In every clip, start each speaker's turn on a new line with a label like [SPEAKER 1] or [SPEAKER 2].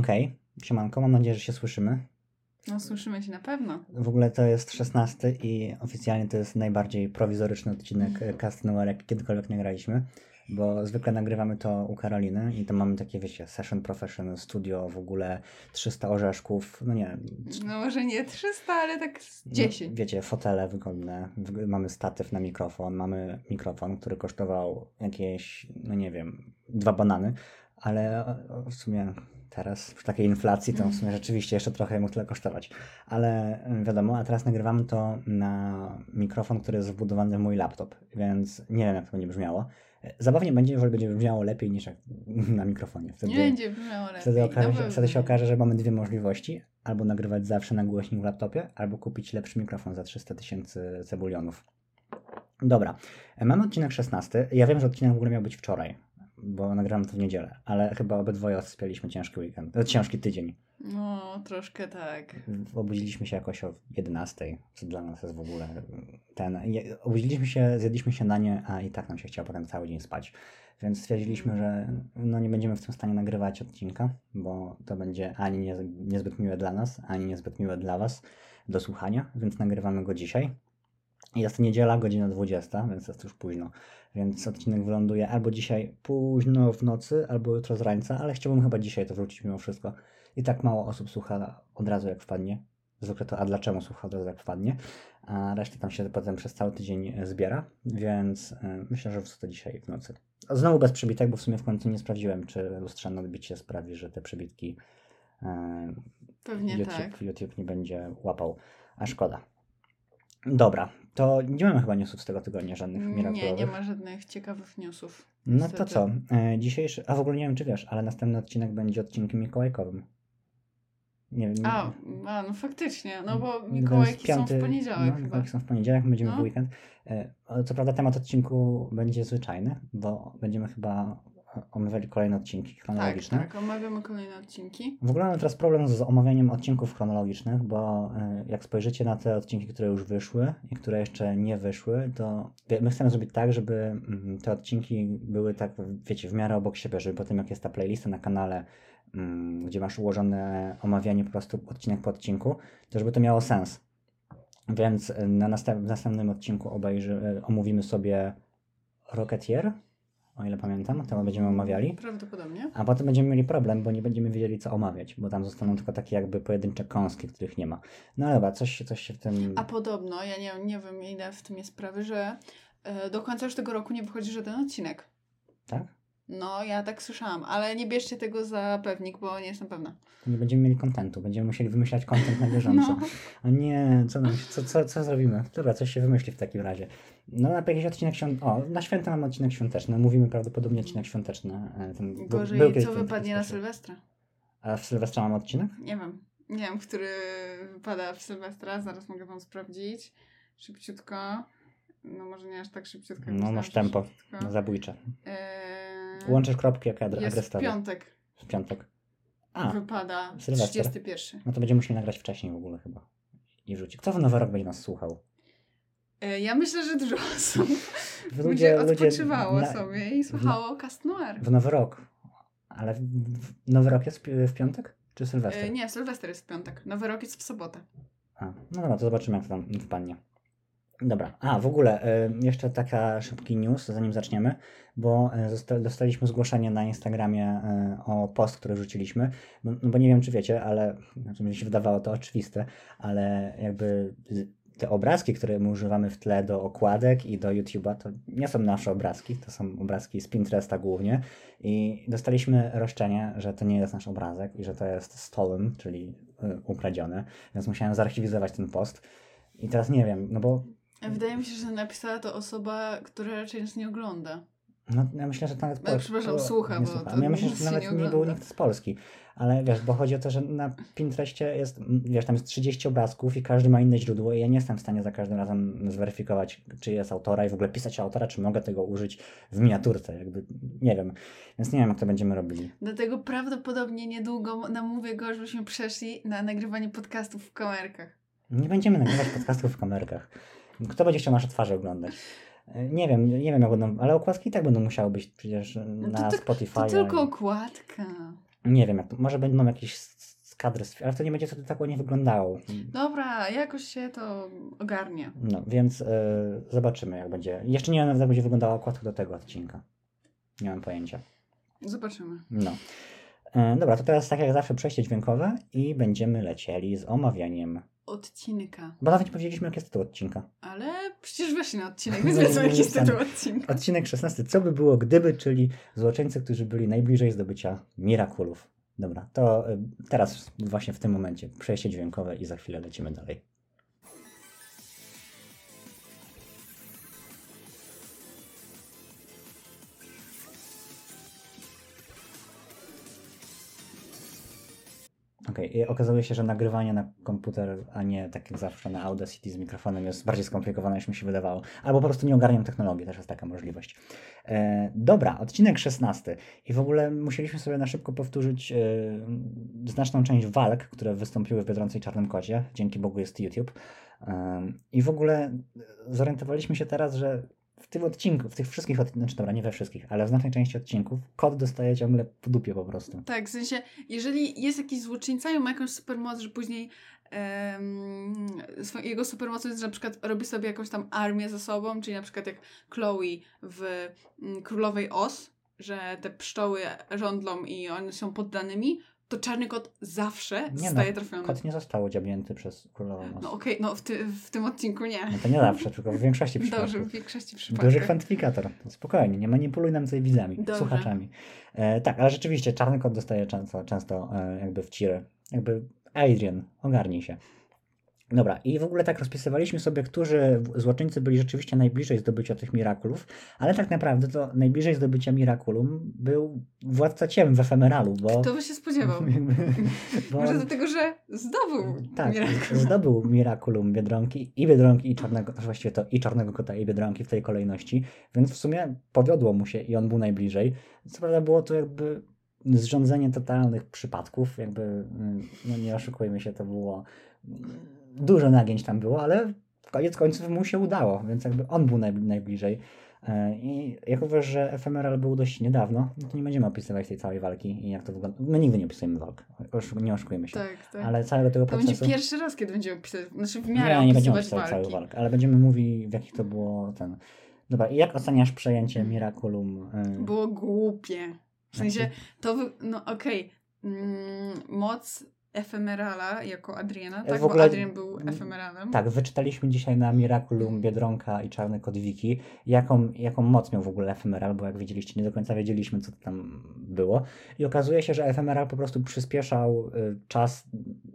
[SPEAKER 1] Okej, siemanko, mam nadzieję, że się słyszymy.
[SPEAKER 2] No słyszymy się na pewno.
[SPEAKER 1] W ogóle to jest 16 i oficjalnie to jest najbardziej prowizoryczny odcinek e, Cast Noir, jaki kiedykolwiek nagraliśmy, bo zwykle nagrywamy to u Karoliny i to mamy takie, wiecie, session professional, studio, w ogóle 300 orzeszków, no nie,
[SPEAKER 2] No może nie 300, ale tak z
[SPEAKER 1] no,
[SPEAKER 2] 10.
[SPEAKER 1] wiecie, fotele wygodne, mamy statyw na mikrofon, mamy mikrofon, który kosztował jakieś, no nie wiem, dwa banany, ale w sumie teraz przy takiej inflacji to w sumie rzeczywiście jeszcze trochę mógł tyle kosztować. Ale y, wiadomo, a teraz nagrywamy to na mikrofon, który jest wbudowany w mój laptop, więc nie wiem jak to będzie brzmiało. Zabawnie będzie, jeżeli będzie brzmiało lepiej niż na mikrofonie. Wtedy,
[SPEAKER 2] Nie będzie brzmiało lepiej.
[SPEAKER 1] wtedy, okaże, się, wtedy się okaże, że mamy dwie możliwości. Albo nagrywać zawsze na głośnik w laptopie, albo kupić lepszy mikrofon za 300 tysięcy cebulionów. Dobra, mamy odcinek 16. Ja wiem, że odcinek w ogóle miał być wczoraj, bo nagrałem to w niedzielę, ale chyba obydwoje odsypialiśmy ciężki weekend, e, ciężki tydzień.
[SPEAKER 2] No, troszkę tak.
[SPEAKER 1] Obudziliśmy się jakoś o 11, co dla nas jest w ogóle ten. je- Obudziliśmy się, zjedliśmy śniadanie, a i tak nam się chciało potem cały dzień spać. Więc stwierdziliśmy, że no nie będziemy w tym stanie nagrywać odcinka, bo to będzie ani nie, niezbyt miłe dla nas, ani niezbyt miłe dla Was do słuchania, więc nagrywamy go dzisiaj. Jest niedziela, godzina 20, więc jest już późno. Więc odcinek wyląduje albo dzisiaj późno w nocy, albo jutro z rańca, ale chciałbym chyba dzisiaj to wrócić mimo wszystko. I tak mało osób słucha od razu jak wpadnie. Zwykle to, a dlaczego słucha od razu jak wpadnie. A reszta tam się potem przez cały tydzień zbiera, więc e, myślę, że wrzucę to dzisiaj w nocy. Znowu bez przebitek, bo w sumie w końcu nie sprawdziłem, czy lustrzane odbicie sprawi, że te przebitki e,
[SPEAKER 2] Pewnie
[SPEAKER 1] YouTube,
[SPEAKER 2] tak.
[SPEAKER 1] YouTube nie będzie łapał, a szkoda. Dobra, to nie mamy chyba newsów z tego tygodnia żadnych
[SPEAKER 2] Nie,
[SPEAKER 1] mirakulowych.
[SPEAKER 2] nie ma żadnych ciekawych newsów.
[SPEAKER 1] No to co? E, dzisiejszy, a w ogóle nie wiem czy wiesz, ale następny odcinek będzie odcinkiem mikołajkowym. Nie wiem.
[SPEAKER 2] A, a, no faktycznie, no bo Mikołajki
[SPEAKER 1] piąty-
[SPEAKER 2] są w poniedziałek
[SPEAKER 1] no,
[SPEAKER 2] chyba.
[SPEAKER 1] Mikołajki są w poniedziałek, my będziemy w
[SPEAKER 2] No.
[SPEAKER 1] weekend. E, Co prawda temat odcinku będzie zwyczajny, bo będziemy chyba omawiali kolejne odcinki
[SPEAKER 2] Tak,
[SPEAKER 1] chronologiczne.
[SPEAKER 2] tak, omawiamy kolejne odcinki.
[SPEAKER 1] W ogóle mamy teraz problem z omawianiem odcinków chronologicznych, bo y, jak spojrzycie na te odcinki, które już wyszły i które jeszcze nie wyszły, to my chcemy zrobić tak, żeby mm, te odcinki były tak, wiecie, w miarę obok siebie, żeby potem jak jest ta playlista na kanale, mm, gdzie masz ułożone omawianie po prostu odcinek po odcinku, to żeby to miało sens. Więc y, na następ, w następnym odcinku obejrzy, y, omówimy sobie Rocketeer, o ile pamiętam, to będziemy omawiali.
[SPEAKER 2] Prawdopodobnie.
[SPEAKER 1] A potem będziemy mieli problem, bo nie będziemy wiedzieli, co omawiać, bo tam zostaną tylko takie jakby pojedyncze kąski, których nie ma. No ale dobra, coś, się- coś się w tym...
[SPEAKER 2] A podobno, ja nie, nie wiem ile w tym jest sprawy, że e, do końca już tego roku nie wychodzi żaden odcinek.
[SPEAKER 1] Tak?
[SPEAKER 2] No, ja tak słyszałam, ale nie bierzcie tego za pewnik, bo nie jestem pewna.
[SPEAKER 1] Nie będziemy mieli kontentu, będziemy musieli wymyślać kontent na bieżąco.
[SPEAKER 2] No.
[SPEAKER 1] O nie, co, nam, co, co, co zrobimy? Dobra, coś się wymyśli w takim razie. No na jakiś odcinek świąt... O, na święta mamy odcinek świąteczny. Mówimy prawdopodobnie odcinek świąteczny. e, Ten,
[SPEAKER 2] Gorzej,
[SPEAKER 1] był
[SPEAKER 2] co wypadnie na. Sylwestra.
[SPEAKER 1] A w Sylwestra mamy odcinek?
[SPEAKER 2] Nie wiem. Nie wiem, który wypada w Sylwestra. Zaraz mogę wam sprawdzić. Szybciutko. No może nie aż tak szybciutko.
[SPEAKER 1] No
[SPEAKER 2] myślałam,
[SPEAKER 1] masz tempo.
[SPEAKER 2] szybciutko.
[SPEAKER 1] Zabójcze.
[SPEAKER 2] Eee,
[SPEAKER 1] Łączysz kropki jak adres
[SPEAKER 2] jest w piątek.
[SPEAKER 1] W piątek. A,
[SPEAKER 2] Wypada
[SPEAKER 1] Sylwester.
[SPEAKER 2] 31.
[SPEAKER 1] no to będziemy musieli nagrać wcześniej w ogóle chyba. I wrzucić. Kto w Nowy Rok będzie nas słuchał?
[SPEAKER 2] E, Ja myślę, że dużo osób
[SPEAKER 1] Ludzie-
[SPEAKER 2] ludzie, odpoczywało
[SPEAKER 1] na-
[SPEAKER 2] sobie i słuchało Cast Noir.
[SPEAKER 1] W Nowy Rok. Ale Nowy Rok jest w, pi- w piątek? Czy Sylwester?
[SPEAKER 2] E, Nie, Sylwester jest w piątek. Nowy rok jest w sobotę.
[SPEAKER 1] A, no dobra, to zobaczymy jak to tam wpadnie. Dobra, a w ogóle y, jeszcze taka szybki news, zanim zaczniemy, bo y, dostaliśmy zgłoszenie na Instagramie y, o post, który rzuciliśmy, no, no bo nie wiem czy wiecie, ale znaczy mi się wydawało to oczywiste, ale jakby te obrazki, które my używamy w tle do okładek i do YouTube'a, to nie są nasze obrazki, to są obrazki z Pinteresta głównie i dostaliśmy roszczenie, że to nie jest nasz obrazek i że to jest stolen, czyli y, ukradzione, więc musiałem zarchiwizować ten post. I teraz nie wiem, no bo
[SPEAKER 2] Wydaje mi się, że napisała to osoba, która raczej nas nie ogląda.
[SPEAKER 1] no, ja myślę, że to nawet
[SPEAKER 2] No, przepraszam, słucha, bo
[SPEAKER 1] słucha.
[SPEAKER 2] to
[SPEAKER 1] ja myślę,
[SPEAKER 2] nic
[SPEAKER 1] że nawet
[SPEAKER 2] nie
[SPEAKER 1] nie, był nikt z Polski. Ale wiesz, bo chodzi o to, że na Pinterestie jest, wiesz, tam jest 30 obrazków i każdy ma inne źródło i ja nie jestem w stanie za każdym razem zweryfikować, czy jest autora i w ogóle pisać autora, czy mogę tego użyć w miniaturce, jakby, nie wiem. Więc nie wiem, jak to będziemy robili.
[SPEAKER 2] Dlatego prawdopodobnie niedługo namówię go, żebyśmy przeszli na nagrywanie podcastów w kamerkach.
[SPEAKER 1] Nie będziemy nagrywać podcastów w kamerkach. Kto będzie chciał nasze twarze oglądać? E, Nie wiem, nie wiem jak będą, ale okładki i tak będą musiały być przecież na
[SPEAKER 2] No to,
[SPEAKER 1] Spotify.
[SPEAKER 2] to tylko okładka.
[SPEAKER 1] Nie wiem, jak to, może będą jakieś kadry, ale to nie będzie wtedy tak ładnie wyglądało.
[SPEAKER 2] Dobra, jakoś się to ogarnie.
[SPEAKER 1] No, więc y, zobaczymy, jak będzie. Jeszcze nie wiem, nawet jak będzie wyglądała okładka do tego odcinka. Nie mam pojęcia.
[SPEAKER 2] Zobaczymy.
[SPEAKER 1] No. E, dobra, to teraz tak jak zawsze przejście dźwiękowe i będziemy lecieli z omawianiem.
[SPEAKER 2] Odcinka.
[SPEAKER 1] Bo nawet nie powiedzieliśmy, jaki jest tytuł odcinka.
[SPEAKER 2] Ale przecież weszli na odcinek, więc wiedzą jaki jest tytuł odcinka.
[SPEAKER 1] Odcinek 16. Co by było gdyby, czyli złoczyńcy, którzy byli najbliżej zdobycia Mirakulów. Dobra, to y, teraz właśnie w tym momencie przejście dźwiękowe i za chwilę lecimy dalej. Okej, i okazuje się, że nagrywanie na komputer, a nie tak jak zawsze na Audacity z mikrofonem jest bardziej skomplikowane niż mi się wydawało. Albo po prostu nie ogarniam technologii, też jest taka możliwość. E, dobra, odcinek 16. I w ogóle musieliśmy sobie na szybko powtórzyć e, znaczną część walk, które wystąpiły w Biedronce Czarnym Kocie. Dzięki Bogu jest YouTube. E, I w ogóle zorientowaliśmy się teraz, że w tym odcinku, w tych wszystkich, od... znaczy dobra, nie we wszystkich, ale w znacznej części odcinków, kot dostaje ciągle po dupie po prostu.
[SPEAKER 2] Tak, w sensie, jeżeli jest jakiś złoczyńca i ma jakąś supermoc, że później swo- jego supermocą jest, że na przykład robi sobie jakąś tam armię ze sobą, czyli na przykład jak Chloe w mm, Królowej Os, że te pszczoły żądlą i one są poddanymi, to czarny kot zawsze
[SPEAKER 1] Nie
[SPEAKER 2] zostaje
[SPEAKER 1] no,
[SPEAKER 2] trafiony.
[SPEAKER 1] Kot nie został odziabnięty przez królową moc.
[SPEAKER 2] No okej, no w, ty, w tym odcinku nie.
[SPEAKER 1] No to nie zawsze, tylko w większości przypadków.
[SPEAKER 2] Dobrze, w większości
[SPEAKER 1] Duży
[SPEAKER 2] przypadków.
[SPEAKER 1] kwantyfikator. Spokojnie, nie manipuluj nam tutaj widzami,
[SPEAKER 2] Dobrze.
[SPEAKER 1] słuchaczami. E, tak, ale rzeczywiście czarny kot dostaje często, często e, jakby w cirę. Jakby Adrian, ogarnij się. Dobra, i w ogóle tak rozpisywaliśmy sobie, którzy złoczyńcy byli rzeczywiście najbliżej zdobycia tych Mirakulów, ale tak naprawdę to najbliżej zdobycia Mirakulum był władca ciem w efemeralu, bo...
[SPEAKER 2] Kto by się spodziewał?
[SPEAKER 1] bo
[SPEAKER 2] Może dlatego, że zdobył
[SPEAKER 1] tak,
[SPEAKER 2] Miracle.
[SPEAKER 1] zdobył Miraculum Biedronki i Biedronki i Czarnego, właściwie to i Czarnego Kota i Biedronki w tej kolejności, więc w sumie powiodło mu się i on był najbliżej. Co prawda było to jakby zrządzenie totalnych przypadków, jakby, mm, no nie oszukujmy się, to było mm, dużo nagięć tam było, ale w koniec końców mu się udało, więc jakby on był naj, najbliżej. E, I jak uważasz, że Ephemeral był dość niedawno, no to nie będziemy opisywać tej całej walki i jak to wygląda. My nigdy nie opisujemy walk, nie oszukujmy się.
[SPEAKER 2] Tak, tak.
[SPEAKER 1] Ale całego tego
[SPEAKER 2] To będzie
[SPEAKER 1] procesu.
[SPEAKER 2] pierwszy raz, kiedy będziemy opisać, znaczy w miarę
[SPEAKER 1] Nie, nie będziemy
[SPEAKER 2] opisywać
[SPEAKER 1] opisywać
[SPEAKER 2] walki.
[SPEAKER 1] całych walk, ale będziemy mówić, w jakich to było ten. Dobra, i jak oceniasz przejęcie Miraculum? y,
[SPEAKER 2] Było głupie. W sensie, to wy... no okej, mm, moc efemerala jako Adriana, tak?
[SPEAKER 1] w ogóle-
[SPEAKER 2] Bo Adrian był efemeralem.
[SPEAKER 1] Tak, wyczytaliśmy dzisiaj na Miraculum Biedronka i Czarny Kod Wiki, jaką, jaką moc miał w ogóle Ephemeral, bo jak widzieliście, nie do końca wiedzieliśmy, co to tam było. I okazuje się, że Ephemeral po prostu przyspieszał y, czas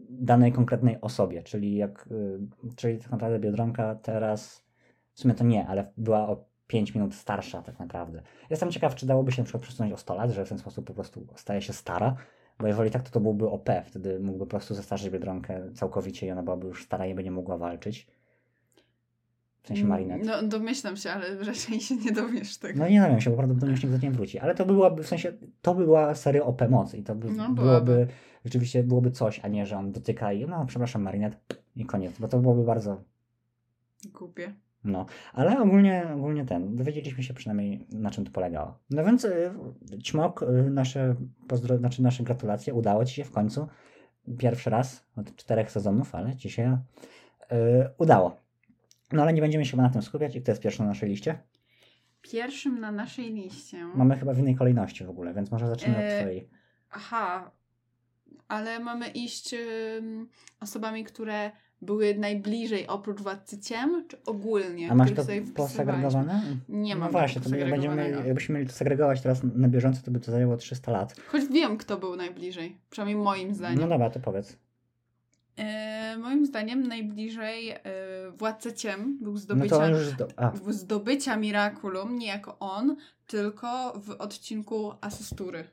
[SPEAKER 1] danej konkretnej osobie, czyli jak, y, czyli tak naprawdę Biedronka teraz, w sumie to nie, ale była o 5 minut starsza tak naprawdę. Jestem ciekaw, czy dałoby się na przykład przesunąć o 100 lat, że w ten sposób po prostu staje się stara, bo jeżeli tak, to to byłby OP, wtedy mógłby po prostu zestarzyć Biedronkę całkowicie i ona byłaby już stara i by nie mogła walczyć. W sensie Marinette.
[SPEAKER 2] No domyślam się, ale raczej się nie dowiesz tego.
[SPEAKER 1] No nie wiem się, bo prawdopodobnie już nigdy nie wróci. Ale to byłaby, w sensie, to by była seria OP mocy i to by
[SPEAKER 2] No,
[SPEAKER 1] byłoby, rzeczywiście byłoby coś, a nie, że on dotyka i no przepraszam Marinette i koniec, bo to byłoby bardzo,
[SPEAKER 2] Głupie.
[SPEAKER 1] No. Ale ogólnie, ogólnie ten, dowiedzieliśmy się przynajmniej na czym to polegało. No więc y, Ćmok, y, nasze, pozdro, znaczy nasze gratulacje, udało Ci się w końcu. Pierwszy raz od czterech sezonów, ale Ci się y, udało. No ale nie będziemy się chyba na tym skupiać. I kto jest pierwszy na naszej liście?
[SPEAKER 2] Pierwszym na naszej liście.
[SPEAKER 1] Mamy chyba w innej kolejności w ogóle, więc może zacznijmy
[SPEAKER 2] E,
[SPEAKER 1] od Twojej.
[SPEAKER 2] Aha, ale mamy iść ym, osobami, które były najbliżej oprócz Władcy Ciem, czy ogólnie?
[SPEAKER 1] A masz to posegregowane?
[SPEAKER 2] Nie
[SPEAKER 1] No
[SPEAKER 2] mam
[SPEAKER 1] właśnie, to będziemy, jakbyśmy mieli to segregować teraz na bieżąco, to by to zajęło 300 lat.
[SPEAKER 2] Choć wiem, kto był najbliżej. Przynajmniej moim zdaniem.
[SPEAKER 1] No dobra, to powiedz.
[SPEAKER 2] E, moim zdaniem najbliżej e, Władca Ciem był
[SPEAKER 1] No
[SPEAKER 2] zdobycia,
[SPEAKER 1] już zdo...
[SPEAKER 2] Zdobycia Miraculum, nie jako on, tylko w odcinku Asystury.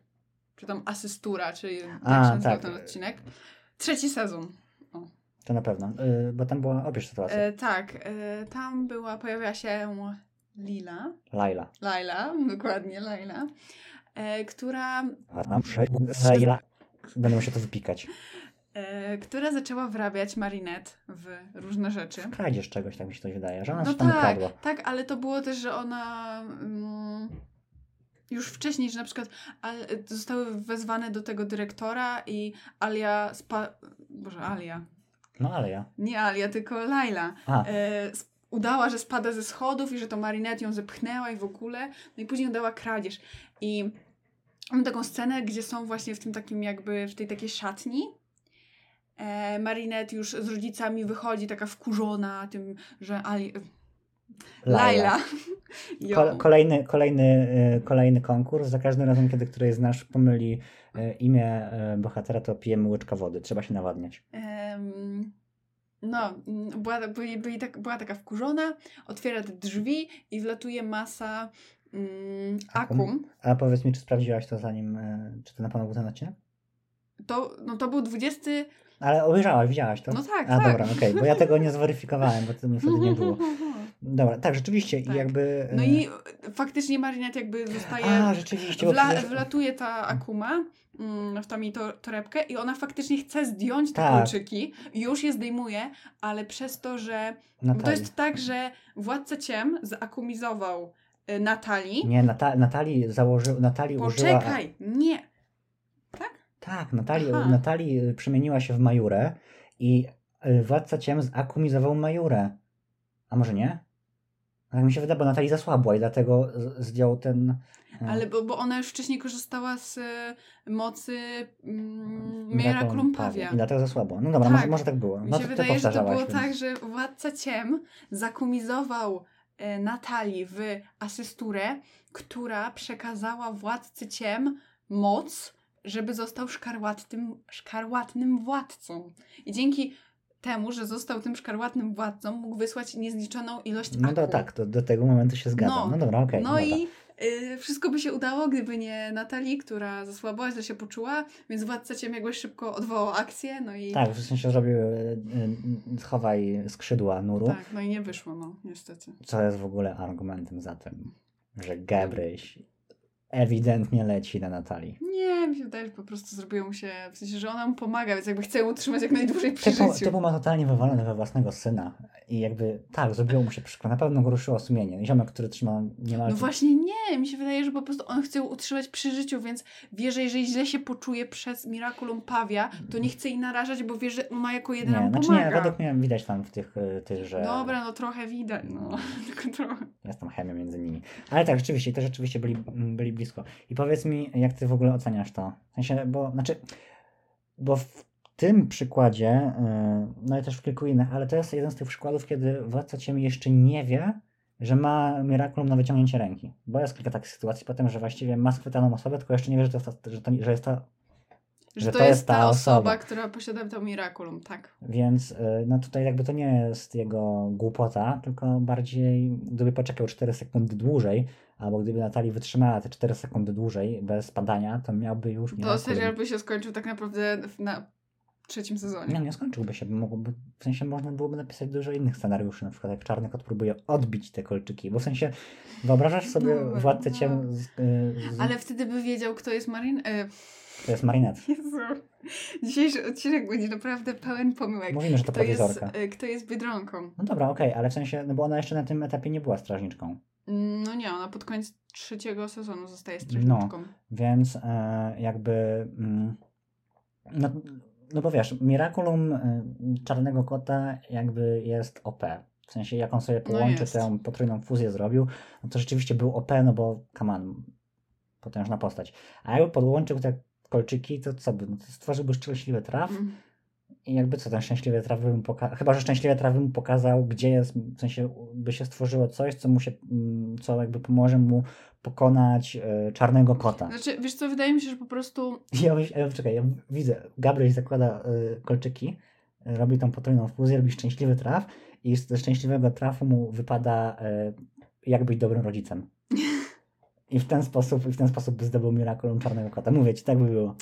[SPEAKER 2] Czy tam Asystura, czyli tak
[SPEAKER 1] A,
[SPEAKER 2] się nazywał
[SPEAKER 1] tak.
[SPEAKER 2] ten odcinek. Trzeci sezon.
[SPEAKER 1] To na pewno, y, bo tam była, opisz sytuację.
[SPEAKER 2] E, tak, e, tam była, pojawiła się Lila,
[SPEAKER 1] Laila.
[SPEAKER 2] Laila, dokładnie Laila, e, która,
[SPEAKER 1] Laila. Będę musiał to wypikać.
[SPEAKER 2] która zaczęła wrabiać Marinette w różne rzeczy.
[SPEAKER 1] Kradzież czegoś, tak mi się to wydaje, że ona
[SPEAKER 2] No
[SPEAKER 1] coś tam
[SPEAKER 2] tak,
[SPEAKER 1] ukradła.
[SPEAKER 2] tak, ale to było też, że ona. Mm, już wcześniej, że na przykład al, zostały wezwane do tego dyrektora i Alia spa... Boże, Alia.
[SPEAKER 1] No ale ja.
[SPEAKER 2] Nie Alia, tylko Laila.
[SPEAKER 1] A,
[SPEAKER 2] E, udała, że spada ze schodów i że to Marinette ją zepchnęła i w ogóle. No i później udała kradzież. I mam taką scenę, gdzie są właśnie w tym takim jakby, w tej takiej szatni. E, Marinette już z rodzicami wychodzi taka wkurzona tym, że Ali... Laila.
[SPEAKER 1] Ko- kolejny, kolejny, y, kolejny konkurs. Za każdym razem, kiedy któryś z nas pomyli y, imię y, bohatera, to pijemy łyczka wody. Trzeba się nawadniać.
[SPEAKER 2] Em, no, była, byli, byli tak, była taka wkurzona, otwiera te drzwi i wlatuje masa mm,
[SPEAKER 1] Akum?
[SPEAKER 2] akum.
[SPEAKER 1] A powiedz mi, czy sprawdziłaś to zanim, y, czy to na pewno był ten odcinek?
[SPEAKER 2] To, no to był 20.
[SPEAKER 1] Ale obejrzałaś, widziałaś to?
[SPEAKER 2] No tak,
[SPEAKER 1] A
[SPEAKER 2] tak.
[SPEAKER 1] dobra, okej, bo ja tego nie zweryfikowałem, bo to mnie wtedy nie było. Dobra, tak, rzeczywiście
[SPEAKER 2] Tak.
[SPEAKER 1] i jakby...
[SPEAKER 2] No
[SPEAKER 1] y,
[SPEAKER 2] i faktycznie Marinette jakby zostaje.
[SPEAKER 1] A, rzeczywiście,
[SPEAKER 2] Wla, wlatuje ta akuma mm, w tą jej to, torebkę i ona faktycznie chce zdjąć te
[SPEAKER 1] Tak.
[SPEAKER 2] kolczyki. Już je zdejmuje, ale przez to, że. Bo to jest tak, że władca ciem zakumizował y, Natalii.
[SPEAKER 1] Nie, Nata- Natalii założył, Natalii użyła...
[SPEAKER 2] Poczekaj, nie. Tak?
[SPEAKER 1] Tak, Natalii,
[SPEAKER 2] Aha.
[SPEAKER 1] Natalii y, przemieniła się w Majurę i władca ciem zakumizował Majurę. A może nie? Tak mi się wydaje, bo Natalii zasłabła i dlatego zdjął ten... y,
[SPEAKER 2] Ale bo, bo ona już wcześniej korzystała z e, mocy mm,
[SPEAKER 1] Miraculum
[SPEAKER 2] Miraculum
[SPEAKER 1] Pawia.
[SPEAKER 2] Pawia.
[SPEAKER 1] I dlatego zasłabła. No dobra,
[SPEAKER 2] Tak.
[SPEAKER 1] może, może tak było.
[SPEAKER 2] Mi
[SPEAKER 1] No
[SPEAKER 2] się
[SPEAKER 1] to, to
[SPEAKER 2] wydaje, że to było
[SPEAKER 1] więc-
[SPEAKER 2] tak, że władca ciem zakumizował e, Natalii w asysturę, która przekazała władcy ciem moc, żeby został szkarłatnym, szkarłatnym władcą. I dzięki temu, że został tym szkarłatnym władcą, mógł wysłać niezliczoną ilość
[SPEAKER 1] No to
[SPEAKER 2] aku.
[SPEAKER 1] tak, to do tego momentu się zgadzam. No,
[SPEAKER 2] No.
[SPEAKER 1] dobra, okej.
[SPEAKER 2] No
[SPEAKER 1] dobra.
[SPEAKER 2] i y, wszystko by się udało, gdyby nie Natalii, która zasłabła, źle się poczuła, więc władca ciem jakby szybko odwołał akcję, no i
[SPEAKER 1] Tak, w sensie zrobił y, y, schowaj skrzydła nuru,
[SPEAKER 2] tak, no i nie wyszło, no niestety.
[SPEAKER 1] co jest w ogóle argumentem za tym, że Gabryś ewidentnie leci na Natalii.
[SPEAKER 2] Nie, mi się wydaje, że po prostu zrobiło mu się, w sensie, że ona mu pomaga, więc jakby chce ją utrzymać jak najdłużej przy
[SPEAKER 1] Typu,
[SPEAKER 2] życiu.
[SPEAKER 1] typu ma totalnie wywalone we własnego syna i jakby tak, zrobiło mu się przykro, na pewno go ruszyło sumienie. Ziomek, który trzyma niemalże...
[SPEAKER 2] No właśnie nie, mi się wydaje, że po prostu on chce ją utrzymać przy życiu, więc wie, że jeżeli źle się poczuje przez Miraculum Pawia, to nie chce jej narażać, bo wie, że ma jako jedyna
[SPEAKER 1] nie,
[SPEAKER 2] mu
[SPEAKER 1] znaczy
[SPEAKER 2] pomaga.
[SPEAKER 1] nie, według mnie widać tam w tych, y, tych że
[SPEAKER 2] Dobra, no trochę widać, no, tylko trochę.
[SPEAKER 1] jest tam chemia między nimi. Ale tak, rzeczywiście, też rzeczywiście byli, byli blisko. I powiedz mi, jak ty w ogóle oceniasz to? W sensie, bo, znaczy, bo w tym przykładzie, y, no i też w kilku innych, ale to jest jeden z tych przykładów, kiedy władca ciemi jeszcze nie wie, że ma Miraculum na wyciągnięcie ręki. Bo jest kilka takich sytuacji potem, że właściwie ma schwytaną osobę, tylko jeszcze nie wie, że to, jest ta- że to, że jest ta
[SPEAKER 2] Że, to, jest ta osoba, która posiada to Miraculum, tak.
[SPEAKER 1] Więc y, no tutaj jakby to nie jest jego głupota, tylko bardziej gdyby poczekał 4 sekundy dłużej, albo gdyby Natalii wytrzymała te 4 sekundy dłużej bez padania, to miałby już
[SPEAKER 2] To
[SPEAKER 1] Miraculum.
[SPEAKER 2] serial by się skończył tak naprawdę na trzecim sezonie.
[SPEAKER 1] Nie, nie skończyłby się, bo mogłoby, w sensie można byłoby napisać dużo innych scenariuszy, na przykład jak Czarny Kot próbuje odbić te kolczyki, bo w sensie wyobrażasz sobie
[SPEAKER 2] No,
[SPEAKER 1] władcę
[SPEAKER 2] no.
[SPEAKER 1] ciem, z, y, z,
[SPEAKER 2] Ale wtedy by wiedział, kto jest Marin. E,
[SPEAKER 1] to jest Marinette.
[SPEAKER 2] Jezu. Dzisiejszy odcinek będzie naprawdę pełen pomyłek.
[SPEAKER 1] Mówimy, że to
[SPEAKER 2] Kto jest, e, kto jest Biedronką?
[SPEAKER 1] No dobra, okej, ale w sensie, no bo ona jeszcze na tym etapie nie była strażniczką.
[SPEAKER 2] No nie, ona pod koniec trzeciego sezonu zostaje
[SPEAKER 1] No.
[SPEAKER 2] strażniczką.
[SPEAKER 1] Więc e, jakby. Mm, no, no bo wiesz, Miraculum y, Czarnego Kota jakby jest OP. W sensie, jak on sobie
[SPEAKER 2] No
[SPEAKER 1] połączy
[SPEAKER 2] jest.
[SPEAKER 1] tę potrójną fuzję zrobił, no to rzeczywiście był OP, no bo come on, potężna postać. A jakby podłączył te kolczyki, to co by? No to stworzyłby szczęśliwy traf
[SPEAKER 2] Mm.
[SPEAKER 1] I jakby co ten szczęśliwy traf by mu pokazał, chyba że szczęśliwy traf by mu pokazał, gdzie jest, w sensie by się stworzyło coś, co mu się, mm, co jakby pomoże mu pokonać e, czarnego kota.
[SPEAKER 2] Znaczy, wiesz co, wydaje mi się, że po prostu
[SPEAKER 1] Ja, ja, czekaj, ja widzę, Gabriel zakłada y, kolczyki, y, robi tą potrójną fuzję, robi szczęśliwy traf i z szczęśliwego trafu mu wypada y, jak być dobrym rodzicem. I w ten sposób, w ten sposób by zdobył Miraculum Czarnego Kota. Mówię ci, tak by było.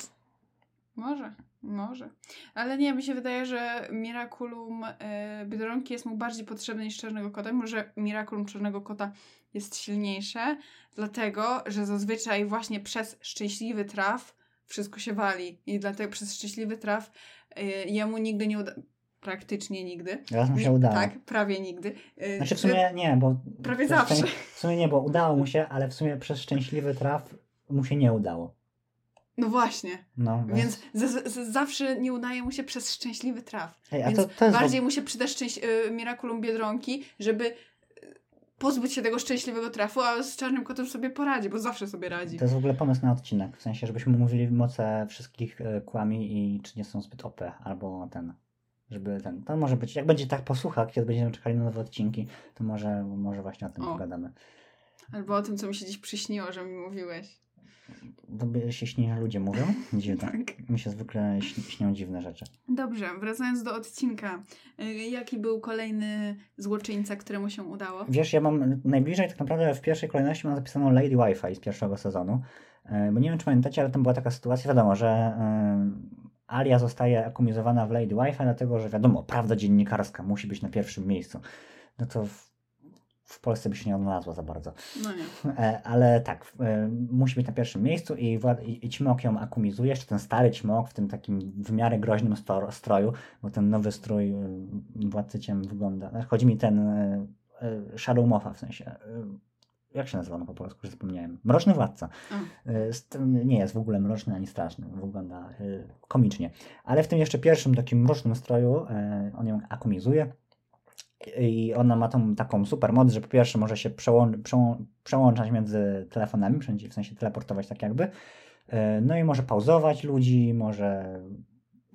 [SPEAKER 2] Może, może. Ale nie, mi się wydaje, że Miraculum e, Biedronki jest mu bardziej potrzebny niż Czarnego Kota, mimo że Miraculum Czarnego Kota jest silniejsze, dlatego, że zazwyczaj właśnie przez szczęśliwy traf wszystko się wali i dlatego przez szczęśliwy traf e, jemu nigdy nie uda... praktycznie nigdy.
[SPEAKER 1] Raz mu się udało.
[SPEAKER 2] Tak, prawie nigdy. Y,
[SPEAKER 1] Znaczy w sumie nie, bo...
[SPEAKER 2] Prawie zawsze.
[SPEAKER 1] W sumie nie, bo udało mu się, ale w sumie przez szczęśliwy traf mu się nie udało.
[SPEAKER 2] No właśnie.
[SPEAKER 1] No,
[SPEAKER 2] Więc z, z, zawsze nie udaje mu się przez szczęśliwy traf.
[SPEAKER 1] Ej,
[SPEAKER 2] Więc
[SPEAKER 1] to, to
[SPEAKER 2] bardziej mu się przyda szczęś, y, Miraculum Biedronki, żeby y, pozbyć się tego szczęśliwego trafu, a z Czarnym Kotem sobie poradzi, bo zawsze sobie radzi.
[SPEAKER 1] To jest w ogóle pomysł na odcinek. W sensie, żebyśmy mówili moce wszystkich e, kłami i czy nie są zbyt OP, albo ten. Żeby ten. To może być. Jak będzie tak posłuchać, kiedy będziemy czekali na nowe odcinki, to może, może właśnie o tym
[SPEAKER 2] O.
[SPEAKER 1] pogadamy.
[SPEAKER 2] Albo o tym, co mi się dziś przyśniło, że mi mówiłeś.
[SPEAKER 1] Tobie się śni, że ludzie mówią? Dziwne.
[SPEAKER 2] Tak.
[SPEAKER 1] Mi się zwykle śni, śnią dziwne rzeczy.
[SPEAKER 2] Dobrze, wracając do odcinka. Y, Jaki był kolejny złoczyńca, któremu się udało?
[SPEAKER 1] Wiesz, ja mam najbliżej tak naprawdę w pierwszej kolejności mam zapisaną Lady Wi-Fi z pierwszego sezonu. E, Bo nie wiem, czy pamiętacie, ale tam była taka sytuacja, wiadomo, że e, Alia zostaje akumizowana w Lady Wi-Fi, dlatego że wiadomo, prawda dziennikarska musi być na pierwszym miejscu. No to w, w Polsce by się nie odnalazła za bardzo.
[SPEAKER 2] No nie.
[SPEAKER 1] E, Ale tak, e, musi być na pierwszym miejscu i, Wład- i, i Ćmok ją akumizuje, jeszcze ten stary Ćmok w tym takim w miarę groźnym stroju, bo ten nowy strój e, Władcy Ciem wygląda. Chodzi mi ten Shadow Moffa w sensie. Jak się nazywa no po polsku, że zapomniałem. Mroczny Władca. Tym Nie jest w ogóle mroczny ani straszny, wygląda komicznie. Ale w tym jeszcze pierwszym takim mrocznym stroju on ją akumizuje. I ona ma tą taką super moc, że po pierwsze może się przełą- przełą- przełączać między telefonami, wszędzie, w sensie teleportować tak jakby. E, No i może pauzować ludzi, może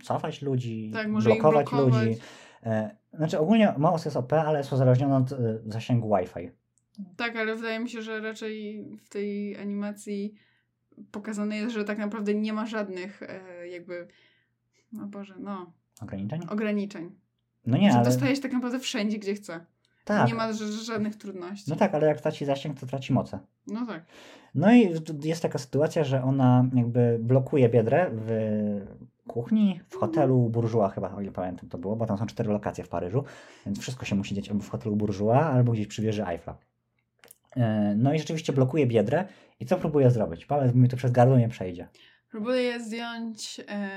[SPEAKER 1] cofać ludzi,
[SPEAKER 2] Tak, może
[SPEAKER 1] blokować,
[SPEAKER 2] blokować.
[SPEAKER 1] ludzi. E, Znaczy ogólnie moc jest OP, ale jest uzależniona od e, zasięgu Wi-Fi.
[SPEAKER 2] Tak, ale wydaje mi się, że raczej w tej animacji pokazane jest, że tak naprawdę nie ma żadnych jakby, no Boże, no,
[SPEAKER 1] Ograniczeń?
[SPEAKER 2] ograniczeń.
[SPEAKER 1] No nie,
[SPEAKER 2] że
[SPEAKER 1] ale...
[SPEAKER 2] dostajesz tak naprawdę wszędzie, gdzie chce.
[SPEAKER 1] Tak.
[SPEAKER 2] Nie ma żadnych trudności.
[SPEAKER 1] No tak, ale jak traci zasięg, to traci moce.
[SPEAKER 2] No tak.
[SPEAKER 1] No i jest taka sytuacja, że ona jakby blokuje biedrę w kuchni, w hotelu Bourgeois chyba, o ile pamiętam to było, bo tam są cztery lokacje w Paryżu, więc wszystko się musi dziać albo w hotelu Bourgeois, albo gdzieś przy wieży Eiffla. E, No i rzeczywiście blokuje biedrę i co próbuje zrobić? Powiedz mi to przez gardło nie przejdzie.
[SPEAKER 2] Próbuję zdjąć e,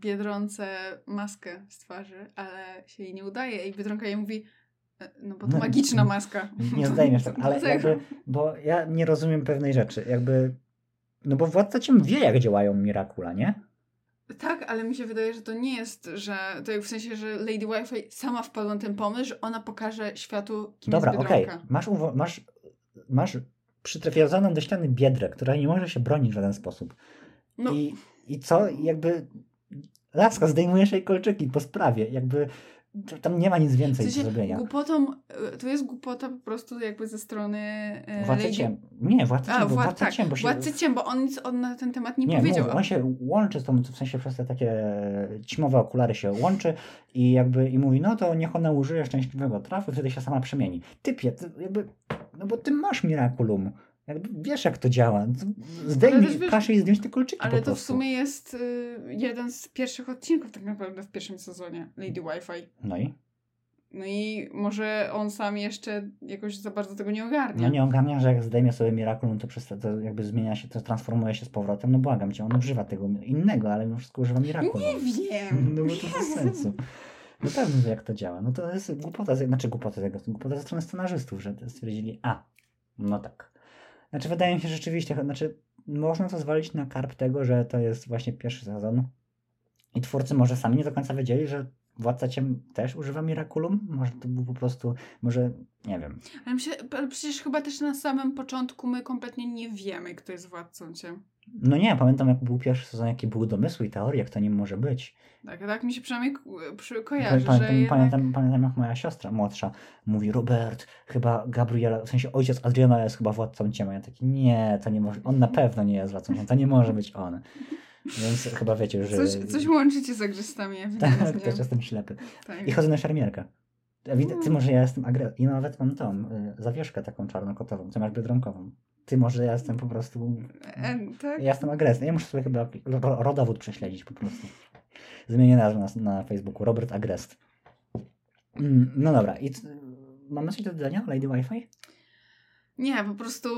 [SPEAKER 2] Biedronce maskę z twarzy, ale się jej nie udaje i Biedronka jej mówi, e, no bo to
[SPEAKER 1] No,
[SPEAKER 2] magiczna maska.
[SPEAKER 1] Nie zdejmiesz tak, ale jakby, bo ja nie rozumiem pewnej rzeczy, jakby, no bo Władca Ciem wie jak działają Mirakula, nie?
[SPEAKER 2] Tak, ale mi się wydaje, że to nie jest, że to jak w sensie, że Lady Wi-Fi sama wpadła na ten pomysł, że ona pokaże światu, kim
[SPEAKER 1] Dobra,
[SPEAKER 2] jest
[SPEAKER 1] okej.
[SPEAKER 2] Biedronka.
[SPEAKER 1] Masz, masz, masz przytrafiazoną do ściany biedrę, która nie może się bronić w żaden sposób.
[SPEAKER 2] No,
[SPEAKER 1] I, I co? Jakby laska, zdejmujesz jej kolczyki po sprawie. Jakby tam nie ma nic
[SPEAKER 2] w
[SPEAKER 1] więcej
[SPEAKER 2] sensie
[SPEAKER 1] do zrobienia.
[SPEAKER 2] głupotą, e, to jest głupota po prostu jakby ze strony e,
[SPEAKER 1] Władca
[SPEAKER 2] Lady...
[SPEAKER 1] ciem. Nie, władca
[SPEAKER 2] A,
[SPEAKER 1] bo
[SPEAKER 2] tak,
[SPEAKER 1] ciem, bo się...
[SPEAKER 2] Władcy Ciem, bo on nic on na ten temat nie,
[SPEAKER 1] Nie,
[SPEAKER 2] powiedział.
[SPEAKER 1] mówię, on się łączy z tą, w sensie przez te takie ćmowe okulary się łączy i jakby i mówi, no to niech ona użyje szczęśliwego trafu, wtedy się sama przemieni. Typie, ty jakby, no bo ty masz Miraculum. Jakby wiesz jak to działa. Zdejmij,
[SPEAKER 2] wiesz-
[SPEAKER 1] każ jej zdjąć te kolczyki
[SPEAKER 2] Ale to w sumie jest y, jeden z pierwszych odcinków tak naprawdę w pierwszym sezonie Lady Wi-Fi.
[SPEAKER 1] No i?
[SPEAKER 2] No i może on sam jeszcze jakoś za bardzo tego nie ogarnia.
[SPEAKER 1] No nie ogarnia, że jak zdejmie sobie Miraculum, to, przez to, jakby zmienia się, to transformuje się z powrotem. No błagam cię, on używa tego innego, ale mimo wszystko używa Miraculum.
[SPEAKER 2] Nie wiem.
[SPEAKER 1] No bo to bez sensu. No pewnie, jak to działa. No to jest głupota, znaczy głupota, z jego, głupota ze strony scenarzystów, że stwierdzili, a, no tak. Znaczy wydaje mi się rzeczywiście, znaczy można to zwalić na karp tego, że to jest właśnie pierwszy sezon i twórcy może sami nie do końca wiedzieli, że Władca Ciem też używa Miraculum? Może to był po prostu, może, nie wiem.
[SPEAKER 2] Ale, myślę, ale przecież chyba też na samym początku my kompletnie nie wiemy, kto jest władcą ciem.
[SPEAKER 1] No nie, pamiętam jak był pierwszy sezon, jakie były domysły i teorie, jak to nie może być.
[SPEAKER 2] Tak, tak mi się przynajmniej kojarzy,
[SPEAKER 1] Pamiętam,
[SPEAKER 2] że jednak...
[SPEAKER 1] pamiętam, pamiętam, jak moja siostra młodsza mówi, Robert, chyba Gabriela, w sensie ojciec Adriana jest chyba władcą ciema. Ja taki, nie, to nie może, on na pewno nie jest władcą ciema, to nie może być on. Więc chyba wiecie, że...
[SPEAKER 2] Coś, coś łączycie z agrzestami,
[SPEAKER 1] Tak,
[SPEAKER 2] ewidentnie.
[SPEAKER 1] też jestem ślepy.
[SPEAKER 2] tak.
[SPEAKER 1] I chodzę na szermierkę. Ty
[SPEAKER 2] Mm.
[SPEAKER 1] może ja jestem agres... I nawet mam tą y, zawieszkę taką czarnokotową, co masz biedronkową. Ty może ja jestem po prostu...
[SPEAKER 2] E, tak?
[SPEAKER 1] Ja jestem agresny. Ja muszę sobie chyba ro- rodowód prześledzić po prostu. Zmienię nazwę na, na Facebooku. Robert Agrest. Mm, No dobra. I mamy coś do dodania o Lady Wi-Fi?
[SPEAKER 2] Nie, po prostu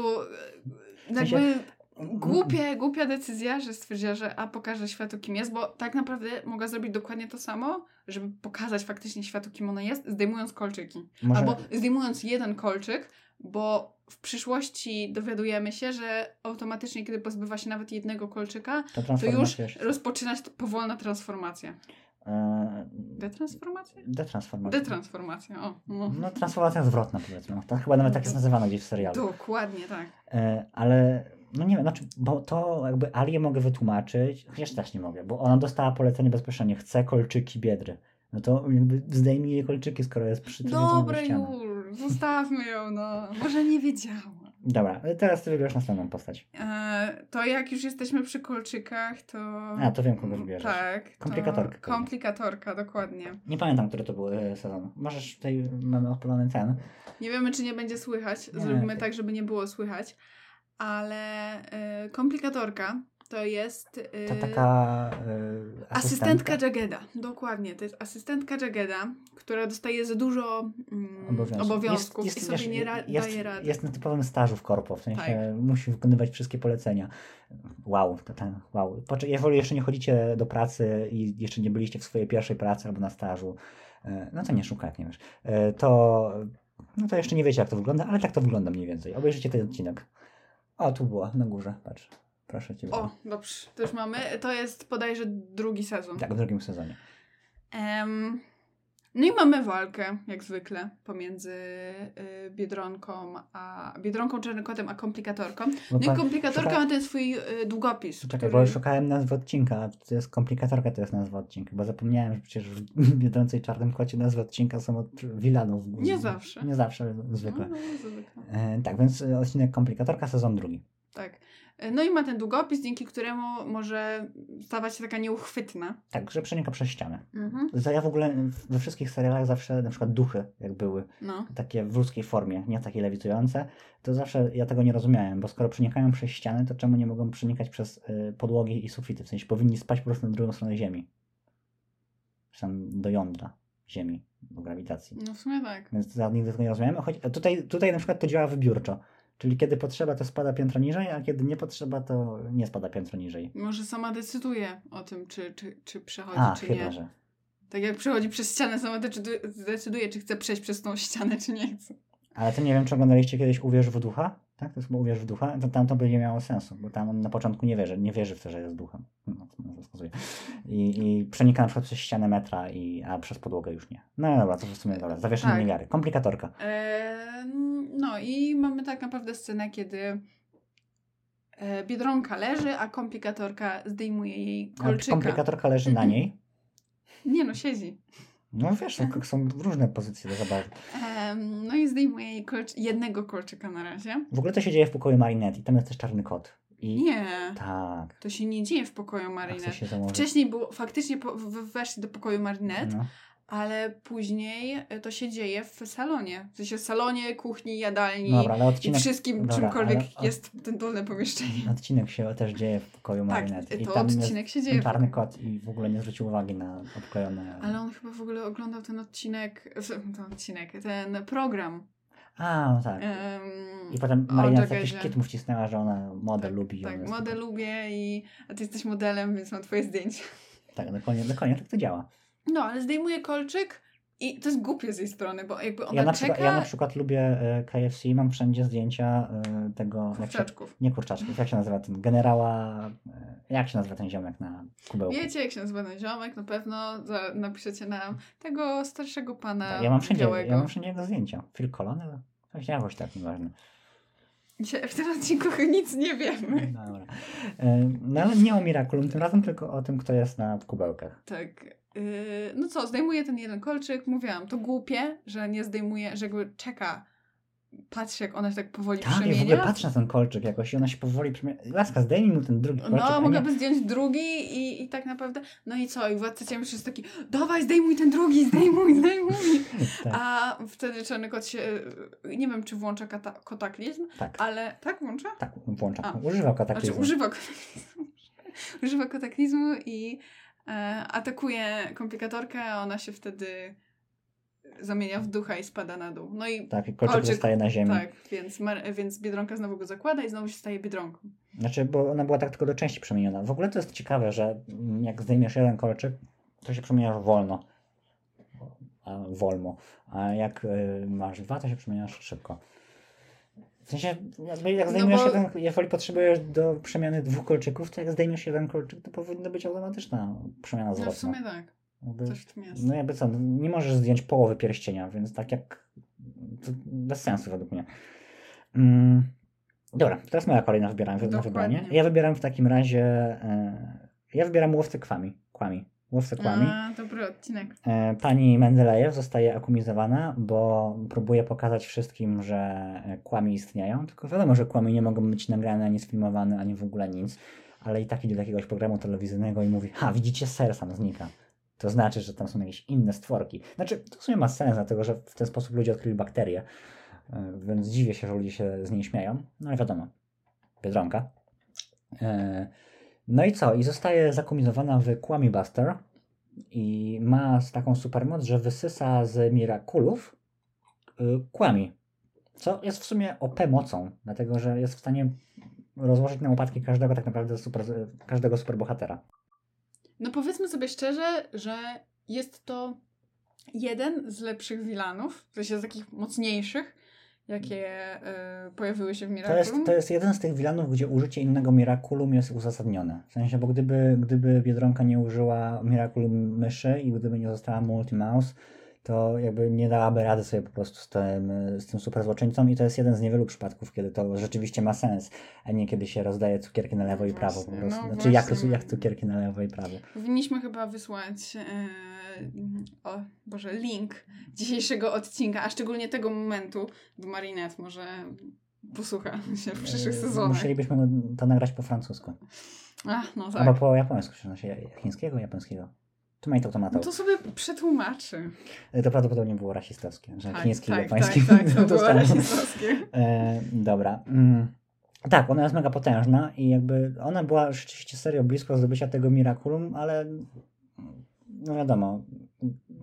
[SPEAKER 2] e,
[SPEAKER 1] sensie-
[SPEAKER 2] jakby Głupie, głupia decyzja, że stwierdziła, że a pokaże światu kim jest, bo tak naprawdę mogła zrobić dokładnie to samo, żeby pokazać faktycznie światu kim ona jest, zdejmując kolczyki.
[SPEAKER 1] Może-
[SPEAKER 2] Albo zdejmując jeden kolczyk, bo w przyszłości dowiadujemy się, że automatycznie, kiedy pozbywa się nawet jednego kolczyka,
[SPEAKER 1] To
[SPEAKER 2] to już rozpoczyna się powolna transformacja.
[SPEAKER 1] E,
[SPEAKER 2] Detransformacja?
[SPEAKER 1] Detransformacja.
[SPEAKER 2] Detransformacja, o. No.
[SPEAKER 1] No, transformacja zwrotna powiedzmy. To chyba nawet tak jest nazywane gdzieś w serialu.
[SPEAKER 2] Dokładnie tak.
[SPEAKER 1] E, ale no nie wiem, znaczy, bo to jakby Alię mogę wytłumaczyć, chociaż też nie mogę, bo ona dostała polecenie bezpośrednie, chce kolczyki biedry. No to jakby zdejmij jej kolczyki, skoro jest przytulona do
[SPEAKER 2] Dobre
[SPEAKER 1] ściany.
[SPEAKER 2] już, zostawmy ją, no. Może nie wiedziała.
[SPEAKER 1] Dobra, teraz ty wybierasz następną postać.
[SPEAKER 2] E, to jak już jesteśmy przy kolczykach, to...
[SPEAKER 1] A, to wiem, kogo wybierzesz.
[SPEAKER 2] Tak. to
[SPEAKER 1] Komplikatorkę pewnie.
[SPEAKER 2] Komplikatorka, dokładnie.
[SPEAKER 1] Nie pamiętam, który to był e, sezon. Możesz tutaj, mamy odpalony ten.
[SPEAKER 2] Nie wiemy, czy nie będzie słychać.
[SPEAKER 1] Nie.
[SPEAKER 2] Zrobimy tak, żeby nie było słychać. Ale e, komplikatorka to jest... e,
[SPEAKER 1] To taka e,
[SPEAKER 2] Asystentka
[SPEAKER 1] asystentka.
[SPEAKER 2] Jageda, dokładnie. To jest asystentka Jageda, która dostaje za dużo mm,
[SPEAKER 1] Obowiązków.
[SPEAKER 2] obowiązków
[SPEAKER 1] Jest-
[SPEAKER 2] i
[SPEAKER 1] jest-
[SPEAKER 2] sobie
[SPEAKER 1] wiesz,
[SPEAKER 2] nie ra-
[SPEAKER 1] jest,
[SPEAKER 2] daje rady.
[SPEAKER 1] Jest na typowym stażu w korpo, w sensie
[SPEAKER 2] Tak.
[SPEAKER 1] musi wykonywać wszystkie polecenia. Wow, to ten, wow. Jeżeli jeszcze nie chodzicie do pracy i jeszcze nie byliście w swojej pierwszej pracy albo na stażu, e, no to nie szukaj, jak nie wiesz. E, To, no to jeszcze nie wiecie, jak to wygląda, ale tak to wygląda mniej więcej. Obejrzyjcie ten odcinek. O, tu było, na górze, patrz. Proszę Cię.
[SPEAKER 2] O, dobrze, to już mamy. To jest bodajże drugi sezon.
[SPEAKER 1] Tak, w drugim sezonie.
[SPEAKER 2] Em, no i mamy walkę, jak zwykle, pomiędzy y, Biedronką, a Biedronką, Czarnym Kotem, a Komplikatorką. No
[SPEAKER 1] pan-
[SPEAKER 2] i Komplikatorka
[SPEAKER 1] szuka-
[SPEAKER 2] ma ten swój y, długopis,
[SPEAKER 1] Czekaj,
[SPEAKER 2] który...
[SPEAKER 1] bo szukałem nazwy odcinka, a to jest komplikatorka, to jest nazwa odcinka, bo zapomniałem, że przecież w Biedronce i Czarnym Kocie nazwy odcinka są od wilanów.
[SPEAKER 2] Nie zawsze.
[SPEAKER 1] Nie zawsze, zwykle.
[SPEAKER 2] No, no, zwykle.
[SPEAKER 1] E, tak, więc e, odcinek komplikatorka, sezon drugi.
[SPEAKER 2] Tak. No i ma ten długopis, dzięki któremu może stawać się taka nieuchwytna.
[SPEAKER 1] Tak, że przenika przez ścianę.
[SPEAKER 2] Mhm.
[SPEAKER 1] Ja w ogóle we wszystkich serialach zawsze na przykład duchy, jak były,
[SPEAKER 2] No.
[SPEAKER 1] takie w ludzkiej formie, nie takie lewitujące, to zawsze ja tego nie rozumiałem, bo skoro przenikają przez ściany, to czemu nie mogą przenikać przez y, podłogi i sufity? W sensie powinni spać po prostu na drugą stronę Ziemi. Tam do jądra Ziemi, do grawitacji.
[SPEAKER 2] No w sumie tak.
[SPEAKER 1] Więc ja nigdy tego nie rozumiałem. Choć tutaj, tutaj na przykład to działa wybiórczo. Czyli kiedy potrzeba, to spada piętro niżej, a kiedy nie potrzeba, to nie spada piętro niżej.
[SPEAKER 2] Może sama decyduje o tym, czy, czy, czy przechodzi,
[SPEAKER 1] A,
[SPEAKER 2] czy
[SPEAKER 1] chyba,
[SPEAKER 2] nie.
[SPEAKER 1] że.
[SPEAKER 2] Tak jak przechodzi przez ścianę, sama decyduje, czy chce przejść przez tą ścianę, czy nie chce.
[SPEAKER 1] Ale to nie wiem, czy oglądaliście kiedyś Uwierz w ducha? Tak, to jest chyba Uwierz w ducha. To tam to by nie miało sensu, bo tam on na początku nie wierzy, nie wierzy w to, że jest duchem. No, to wskazuje. I, I przenika na przykład przez ścianę metra, i, a przez podłogę już nie. No dobra, to w sumie dobra. Zawieszenie
[SPEAKER 2] Tak.
[SPEAKER 1] niewiary. Komplikatorka.
[SPEAKER 2] Eee, no i mamy tak naprawdę scenę, kiedy e, Biedronka leży, a komplikatorka zdejmuje jej
[SPEAKER 1] A
[SPEAKER 2] kolczyka.
[SPEAKER 1] komplikatorka leży na
[SPEAKER 2] Mhm.
[SPEAKER 1] niej.
[SPEAKER 2] Nie no, siedzi.
[SPEAKER 1] No wiesz, są, są różne pozycje do zabawy.
[SPEAKER 2] Em, no i zdejmuje jej jednego kolczyka na razie.
[SPEAKER 1] W ogóle to się dzieje w pokoju Marinette i tam jest też czarny kot. I
[SPEAKER 2] Nie,
[SPEAKER 1] tak.
[SPEAKER 2] to się nie dzieje w pokoju Marinette. Wcześniej było, faktycznie po, weszli do pokoju Marinette,
[SPEAKER 1] No.
[SPEAKER 2] Ale później e, to się dzieje w salonie. W sensie salonie, kuchni, jadalni
[SPEAKER 1] No dobra, ale
[SPEAKER 2] i
[SPEAKER 1] odcinek,
[SPEAKER 2] wszystkim,
[SPEAKER 1] dobra,
[SPEAKER 2] czymkolwiek
[SPEAKER 1] ale od-
[SPEAKER 2] jest ten dolne pomieszczenie.
[SPEAKER 1] odcinek się też dzieje w pokoju
[SPEAKER 2] Tak.
[SPEAKER 1] I
[SPEAKER 2] to
[SPEAKER 1] tam
[SPEAKER 2] odcinek
[SPEAKER 1] jest
[SPEAKER 2] się dzieje.
[SPEAKER 1] czarny kot i w ogóle nie zwrócił uwagi na obklejone...
[SPEAKER 2] Ale on chyba w ogóle oglądał ten odcinek, ten odcinek, ten program.
[SPEAKER 1] A, no tak.
[SPEAKER 2] em,
[SPEAKER 1] I potem
[SPEAKER 2] o
[SPEAKER 1] Marinette jakiś kit mu wcisnęła, że ona model
[SPEAKER 2] tak,
[SPEAKER 1] lubi. i
[SPEAKER 2] Tak, model lubię i a ty jesteś modelem, więc mam twoje zdjęcie.
[SPEAKER 1] Tak, dokładnie, dokładnie tak to działa.
[SPEAKER 2] No, ale zdejmuje kolczyk i to jest głupie z jej strony, bo jakby ona
[SPEAKER 1] Ja na,
[SPEAKER 2] czeka
[SPEAKER 1] przykład, ja na przykład lubię e, KFC, mam wszędzie zdjęcia e, tego... jak się-
[SPEAKER 2] kurczaczków.
[SPEAKER 1] Nie kurczaczków, jak się nazywa ten generała... e, Jak się nazywa ten ziomek na kubełku?
[SPEAKER 2] Wiecie, jak się nazywa ten ziomek, na pewno za, napiszecie nam tego starszego pana
[SPEAKER 1] Tak, ja mam wszędzie,
[SPEAKER 2] białego.
[SPEAKER 1] ja mam wszędzie jego zdjęcia. Phil Colonel? Coś jakoś tak, nieważne.
[SPEAKER 2] W tym odcinku nic nie wiemy.
[SPEAKER 1] Dobra. No ale nie o Miraculum tym razem, tylko o tym, kto jest na kubełkach.
[SPEAKER 2] Tak. Yy, no co, zdejmuje ten jeden kolczyk. Mówiłam, to głupie, że nie zdejmuje, że jakby czeka. Patrzy, jak ona się tak powoli
[SPEAKER 1] Tak, ja w
[SPEAKER 2] przemienia.
[SPEAKER 1] ogóle patrzę na ten kolczyk jakoś i ona się powoli przemienia. Laska, zdejmij mu ten drugi kolczyk.
[SPEAKER 2] No,
[SPEAKER 1] nie-
[SPEAKER 2] mogłaby zdjąć drugi i, i tak naprawdę. No i co? I władca ciemny jest taki, dawaj, zdejmuj ten drugi, zdejmuj, zdejmuj.
[SPEAKER 1] Tak,
[SPEAKER 2] A wtedy czarny kot się. Nie wiem, czy włącza kata, kotaklizm,
[SPEAKER 1] tak,
[SPEAKER 2] ale. Tak, włącza?
[SPEAKER 1] tak, włącza.
[SPEAKER 2] A.
[SPEAKER 1] Używa
[SPEAKER 2] Znaczy,
[SPEAKER 1] kataklizmu.
[SPEAKER 2] używa kotaklizmu. używa kotaklizmu i atakuje komplikatorkę, a ona się wtedy zamienia w ducha i spada na dół. No i
[SPEAKER 1] Tak, i kolczyk
[SPEAKER 2] kolczyk-
[SPEAKER 1] zostaje na ziemi.
[SPEAKER 2] tak, więc, więc Biedronka znowu go zakłada i znowu się staje Biedronką.
[SPEAKER 1] Znaczy, bo ona była tak tylko do części przemieniona. W ogóle to jest ciekawe, że jak zdejmiesz jeden kolczyk, to się przemieniasz wolno. A, wolno. A jak y, masz dwa, to się przemieniasz szybko. W sensie, jak
[SPEAKER 2] No
[SPEAKER 1] zdejmiesz
[SPEAKER 2] bo-
[SPEAKER 1] jeden, jeżeli potrzebujesz do przemiany dwóch kolczyków, to jak zdejmiesz jeden kolczyk, to powinna być automatyczna przemiana
[SPEAKER 2] No w
[SPEAKER 1] zwrotna.
[SPEAKER 2] sumie tak.
[SPEAKER 1] Jakby-
[SPEAKER 2] Coś w tym jest.
[SPEAKER 1] no jakby co, no nie możesz zdjąć połowy pierścienia, więc tak jak... To bez sensu według mnie. Mm, dobra, teraz moja kolejna wybieram, na wybranie. Ja wybieram w takim razie... E, ja wybieram łowcę kłami. Kłami. Łowcę kłami.
[SPEAKER 2] A, dobry odcinek.
[SPEAKER 1] E, Pani Mendelejew zostaje akumizowana, bo próbuje pokazać wszystkim, że kłami istnieją. Tylko wiadomo, że kłami nie mogą być nagrane, ani sfilmowane, ani w ogóle nic. Ale i tak idzie do jakiegoś programu telewizyjnego i mówi: Ha, widzicie, ser sam znika. To znaczy, że tam są jakieś inne stworki. Znaczy, to w sumie ma sens, dlatego że w ten sposób ludzie odkryli bakterie. E, Więc dziwię się, że ludzie się z niej śmieją. No ale wiadomo, Biedronka. E, No i co? I zostaje zakumizowana w Kłami Buster i ma taką supermoc, że wysysa z Miraculów y, kłami. Co jest w sumie OP mocą, dlatego że jest w stanie rozłożyć na łopatki każdego tak naprawdę super, każdego superbohatera.
[SPEAKER 2] No powiedzmy sobie szczerze, że jest to jeden z lepszych wilanów, w sensie z takich mocniejszych, jakie e, pojawiły się w
[SPEAKER 1] To
[SPEAKER 2] Miraculum.
[SPEAKER 1] jest, to jest jeden z tych wilanów, gdzie użycie innego Miraculum jest uzasadnione. W sensie, bo gdyby, gdyby Biedronka nie użyła Miraculum myszy i gdyby nie została Multimouse, to jakby nie dałaby rady sobie po prostu z tym, z tym super złoczyńcą i to jest jeden z niewielu przypadków, kiedy to rzeczywiście ma sens, a nie kiedy się rozdaje cukierki na lewo i prawo po
[SPEAKER 2] Właśnie,
[SPEAKER 1] prostu.
[SPEAKER 2] no
[SPEAKER 1] znaczy jak,
[SPEAKER 2] właśnie.
[SPEAKER 1] jak cukierki na lewo i prawo.
[SPEAKER 2] Powinniśmy chyba wysłać e, o Boże, link dzisiejszego odcinka, a szczególnie tego momentu, bo Marinette może posłucha się w przyszłych
[SPEAKER 1] Yy,
[SPEAKER 2] sezonach.
[SPEAKER 1] Musielibyśmy to nagrać po francusku.
[SPEAKER 2] Ach, no tak.
[SPEAKER 1] Albo po japońsku, czy znaczy chińskiego, japońskiego. Tu ma to
[SPEAKER 2] No to sobie przetłumaczy.
[SPEAKER 1] To prawdopodobnie było rasistowskie, że
[SPEAKER 2] Tak,
[SPEAKER 1] chiński i
[SPEAKER 2] tak,
[SPEAKER 1] japoński
[SPEAKER 2] tak, tak, to było rasistowskie.
[SPEAKER 1] E, dobra. Mm. Tak, ona jest mega potężna i jakby ona była rzeczywiście serio blisko zdobycia tego Miraculum, ale no wiadomo,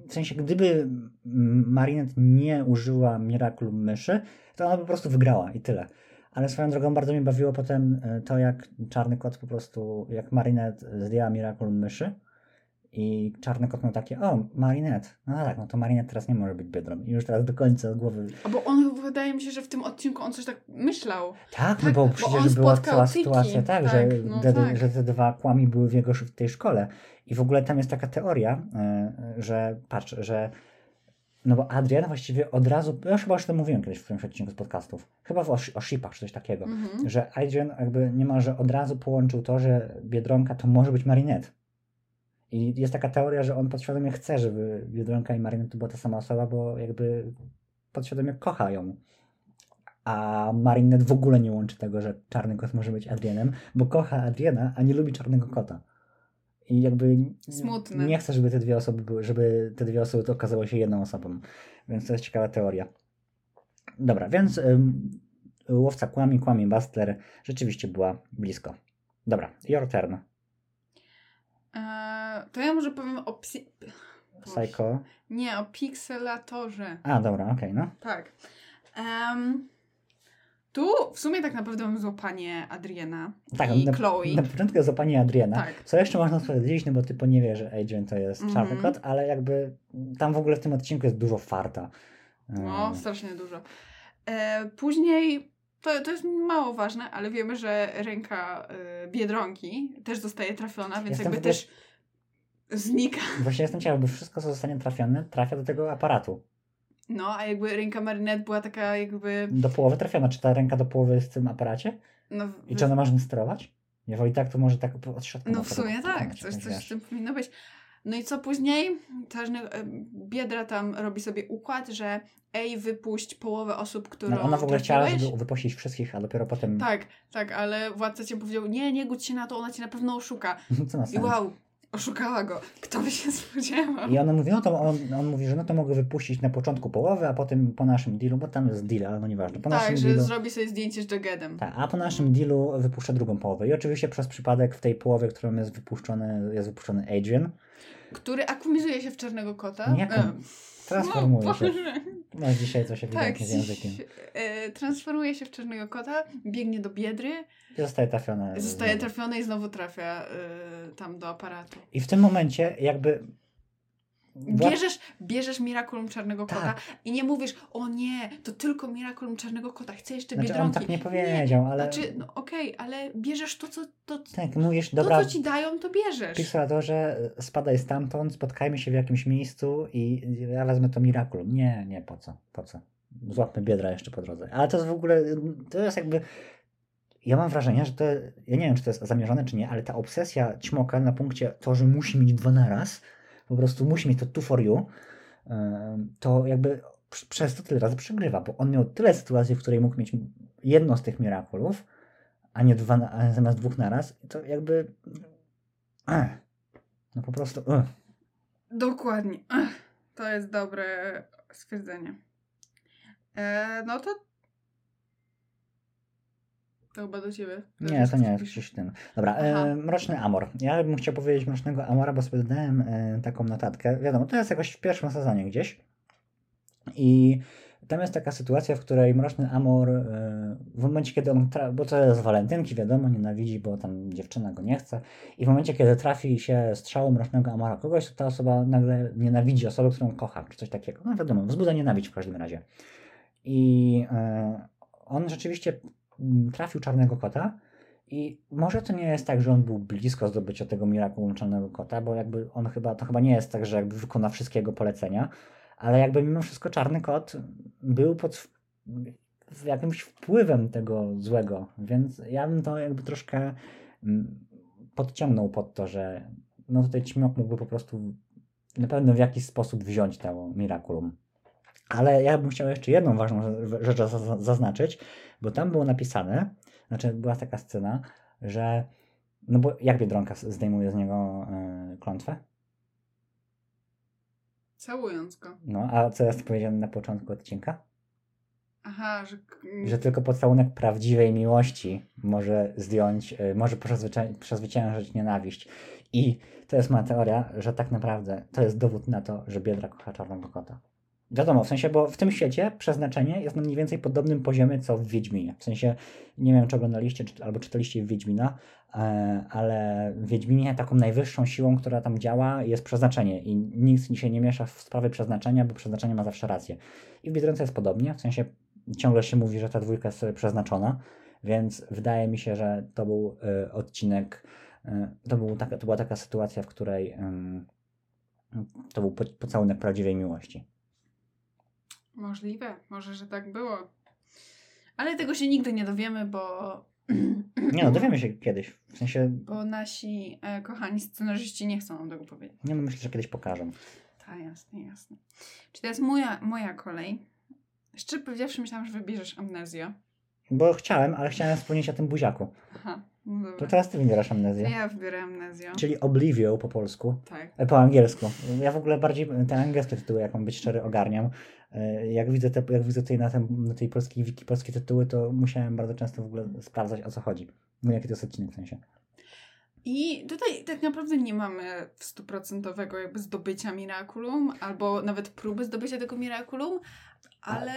[SPEAKER 1] w sensie gdyby Marinette nie użyła Miraculum myszy, to ona po prostu wygrała i tyle. Ale swoją drogą bardzo mnie bawiło potem e, to, jak czarny kot po prostu, jak Marinette zdjęła Miraculum myszy i czarny kot miał takie, o, Marinette, no tak, no to Marinette teraz nie może być biedrą. I już teraz do końca głowy
[SPEAKER 2] A bo on, wydaje mi się, że w tym odcinku on coś tak myślał.
[SPEAKER 1] Tak, no
[SPEAKER 2] Tak,
[SPEAKER 1] bo
[SPEAKER 2] bo
[SPEAKER 1] przecież
[SPEAKER 2] on
[SPEAKER 1] była cała
[SPEAKER 2] Tiki,
[SPEAKER 1] sytuacja tak,
[SPEAKER 2] tak,
[SPEAKER 1] że,
[SPEAKER 2] no
[SPEAKER 1] te,
[SPEAKER 2] tak.
[SPEAKER 1] że te dwa kłami były w jego w tej szkole. I w ogóle tam jest taka teoria, e, że patrz, że no bo Adrian właściwie od razu, ja chyba już to mówiłem kiedyś w którymś odcinku z podcastów, chyba w, o, o shipach czy coś takiego,
[SPEAKER 2] Mhm.
[SPEAKER 1] że Adrian jakby niemalże od razu połączył to, że Biedronka to może być Marinette. I jest taka teoria, że on podświadomie chce, żeby Biedronka i Marinette to była ta sama osoba, bo jakby podświadomie kocha ją. A Marinette w ogóle nie łączy tego, że czarny kot może być Adrianem, bo kocha Adriana, a nie lubi czarnego kota. I jakby
[SPEAKER 2] Smutne.
[SPEAKER 1] nie chce, żeby te dwie osoby były, żeby te dwie osoby to okazało się jedną osobą. Więc to jest ciekawa teoria. Dobra, więc ym, łowca kłami, kłami Buster rzeczywiście była blisko. Dobra, your turn.
[SPEAKER 2] Eee, to ja może powiem o psi... Boże.
[SPEAKER 1] Psycho.
[SPEAKER 2] Nie, o pikselatorze.
[SPEAKER 1] A, dobra, okej, no.
[SPEAKER 2] Tak. Em, tu w sumie tak naprawdę mamy złapanie Adriana
[SPEAKER 1] Tak,
[SPEAKER 2] i
[SPEAKER 1] na,
[SPEAKER 2] Chloe.
[SPEAKER 1] na początku jest złapanie Adriana.
[SPEAKER 2] Tak.
[SPEAKER 1] Co jeszcze można powiedzieć, no bo ty nie wie, że Adrian to jest
[SPEAKER 2] Mhm.
[SPEAKER 1] czarny kot, ale jakby tam w ogóle w tym odcinku jest dużo farta.
[SPEAKER 2] No, strasznie dużo. E, później, to, to jest mało ważne, ale wiemy, że ręka e, Biedronki też zostaje trafiona, więc
[SPEAKER 1] Jestem
[SPEAKER 2] jakby
[SPEAKER 1] w ogóle-
[SPEAKER 2] też znika.
[SPEAKER 1] Właśnie jestem ciekaw, bo wszystko, co zostanie trafione, trafia do tego aparatu.
[SPEAKER 2] No, a jakby ręka Marinette była taka jakby...
[SPEAKER 1] Do połowy trafiona. Czy ta ręka do połowy jest w tym aparacie?
[SPEAKER 2] No,
[SPEAKER 1] I czy ona może sterować? Jeżeli tak, to może tak od środka.
[SPEAKER 2] No w sumie tak, coś, coś z tym powinno być. No i co później? Czarny, e, Biedra tam robi sobie układ, że ej, wypuść połowę osób, którą
[SPEAKER 1] No, ona w ogóle chciała, żeby wypuścić wszystkich, a dopiero potem...
[SPEAKER 2] Tak, tak, ale władca cię powiedział, nie, nie gódź się na to, ona cię na pewno oszuka.
[SPEAKER 1] Co na
[SPEAKER 2] I wow, oszukała go. Kto by się spodziewał?
[SPEAKER 1] I ona mówi, no to on, on mówi, że no to mogę wypuścić na początku połowę, a potem po naszym dealu, bo tam jest deal, ale no nieważne. Po
[SPEAKER 2] tak, że
[SPEAKER 1] dealu,
[SPEAKER 2] zrobi sobie zdjęcie z Jagedem.
[SPEAKER 1] tak, a po naszym dealu wypuszczę drugą połowę. I oczywiście przez przypadek w tej połowie, którą jest wypuszczony, jest wypuszczony Adrian.
[SPEAKER 2] Który akumizuje się w czarnego kota.
[SPEAKER 1] Nie,
[SPEAKER 2] E,
[SPEAKER 1] Transformuje
[SPEAKER 2] no,
[SPEAKER 1] się. No dzisiaj coś ewidentnie
[SPEAKER 2] Tak,
[SPEAKER 1] z językiem.
[SPEAKER 2] e, transformuje się w czarnego kota, biegnie do biedry,
[SPEAKER 1] I zostaje trafione.
[SPEAKER 2] zostaje trafiony i znowu trafia e, tam do aparatu.
[SPEAKER 1] I w tym momencie jakby...
[SPEAKER 2] Bierzesz, bierzesz Miraculum Czarnego Kota
[SPEAKER 1] Tak.
[SPEAKER 2] i nie mówisz, o nie, to tylko Miraculum Czarnego Kota, chcę jeszcze
[SPEAKER 1] Znaczy, on
[SPEAKER 2] Biedronki.
[SPEAKER 1] tak nie powiedział, ale-
[SPEAKER 2] Znaczy, no okej, ale bierzesz to, co, to,
[SPEAKER 1] Tak, mówisz,
[SPEAKER 2] to,
[SPEAKER 1] dobra,
[SPEAKER 2] co ci dają, to bierzesz.
[SPEAKER 1] Pixeladorze, spadaj stamtąd, spotkajmy się w jakimś miejscu i ja wezmę to Miraculum. Nie, nie, po co, po co. Złapmy biedra jeszcze po drodze. Ale to jest w ogóle, to jest jakby, ja mam wrażenie, że to, ja nie wiem, czy to jest zamierzone, czy nie, ale ta obsesja ćmoka na punkcie to, że musi mieć dwa naraz, po prostu musi mieć to two for you, to jakby pr- przez to tyle razy przegrywa, bo on miał tyle sytuacji, w której mógł mieć jedno z tych Miraculów, a nie dwa, a zamiast dwóch naraz, to jakby... Ech. No po prostu... Ech.
[SPEAKER 2] Dokładnie. Ech, to jest dobre stwierdzenie. E, no to. To chyba do ciebie.
[SPEAKER 1] Nie, to nie jest gdzieś ten. Dobra, e, Mroczny Amor. Ja bym chciał powiedzieć Mrocznego Amora, bo sobie dodałem e, taką notatkę. Wiadomo, to jest jakoś w pierwszym sezonie gdzieś. I tam jest taka sytuacja, w której Mroczny Amor e, w momencie, kiedy on, tra- bo to jest walentynki, wiadomo, nienawidzi, bo tam dziewczyna go nie chce i w momencie, kiedy trafi się strzału Mrocznego Amora kogoś, to ta osoba nagle nienawidzi osoby, którą kocha, czy coś takiego. No wiadomo, wzbudza nienawiść w każdym razie. I e, on rzeczywiście trafił Czarnego Kota i może to nie jest tak, że on był blisko zdobycia tego Miraculum Czarnego Kota, bo jakby on chyba, to chyba nie jest tak, że jakby wykona wszystkie jego polecenia, ale jakby mimo wszystko Czarny Kot był pod jakimś wpływem tego złego, więc ja bym to jakby troszkę mm, podciągnął pod to, że no tutaj Ćmiok mógłby po prostu na pewno w jakiś sposób wziąć to Miraculum. Ale ja bym chciał jeszcze jedną ważną rzecz zaz- zaznaczyć, bo tam było napisane, znaczy była taka scena, że no bo jak Biedronka zdejmuje z niego y, klątwę?
[SPEAKER 2] Całując go.
[SPEAKER 1] No, a co jest powiedziane na początku odcinka?
[SPEAKER 2] Aha, że.
[SPEAKER 1] Że tylko pocałunek prawdziwej miłości może zdjąć, y, może przezwycię- przezwyciężyć nienawiść. I to jest moja teoria, że tak naprawdę to jest dowód na to, że Biedra kocha Czarnego Kota. Wiadomo, w sensie, bo w tym świecie przeznaczenie jest na mniej więcej podobnym poziomie co w Wiedźminie. W sensie, nie wiem czy oglądaliście czy, albo czytaliście Wiedźmina, e, ale w Wiedźminie taką najwyższą siłą, która tam działa jest przeznaczenie i nikt się nie miesza w sprawy przeznaczenia, bo przeznaczenie ma zawsze rację. I w Biedronce jest podobnie, w sensie ciągle się mówi, że ta dwójka jest sobie przeznaczona, więc wydaje mi się, że to był y, odcinek, y, to, był taka, to była taka sytuacja, w której ym, to był po, pocałunek prawdziwej miłości.
[SPEAKER 2] Możliwe, może, że tak było. Ale tego się nigdy nie dowiemy, bo.
[SPEAKER 1] Nie no, dowiemy się kiedyś, w sensie,
[SPEAKER 2] Bo nasi e, kochani scenarzyści nie chcą nam tego powiedzieć.
[SPEAKER 1] nie no, myślę, że kiedyś pokażę.
[SPEAKER 2] Tak, jasne, jasne. Czy to jest moja, moja kolej? Szczerze powiedziawszy, myślałam, że wybierzesz amnezję.
[SPEAKER 1] Bo chciałem, ale chciałem wspomnieć o tym buziaku.
[SPEAKER 2] Aha, no dobra.
[SPEAKER 1] To teraz ty wybierasz amnezję.
[SPEAKER 2] ja wybiorę amnezję.
[SPEAKER 1] Czyli Oblivion po polsku.
[SPEAKER 2] Tak.
[SPEAKER 1] E, Po angielsku. Ja w ogóle bardziej te angielskie tytuły, jak mam być szczery, ogarniam. E, Jak widzę, te, jak widzę tutaj na, tym, na tej polskiej wiki polskie tytuły, to musiałem bardzo często w ogóle sprawdzać, o co chodzi. No jaki to jest odcinek w sensie.
[SPEAKER 2] I tutaj tak naprawdę nie mamy stuprocentowego jakby zdobycia Miraculum, albo nawet próby zdobycia tego Miraculum, ale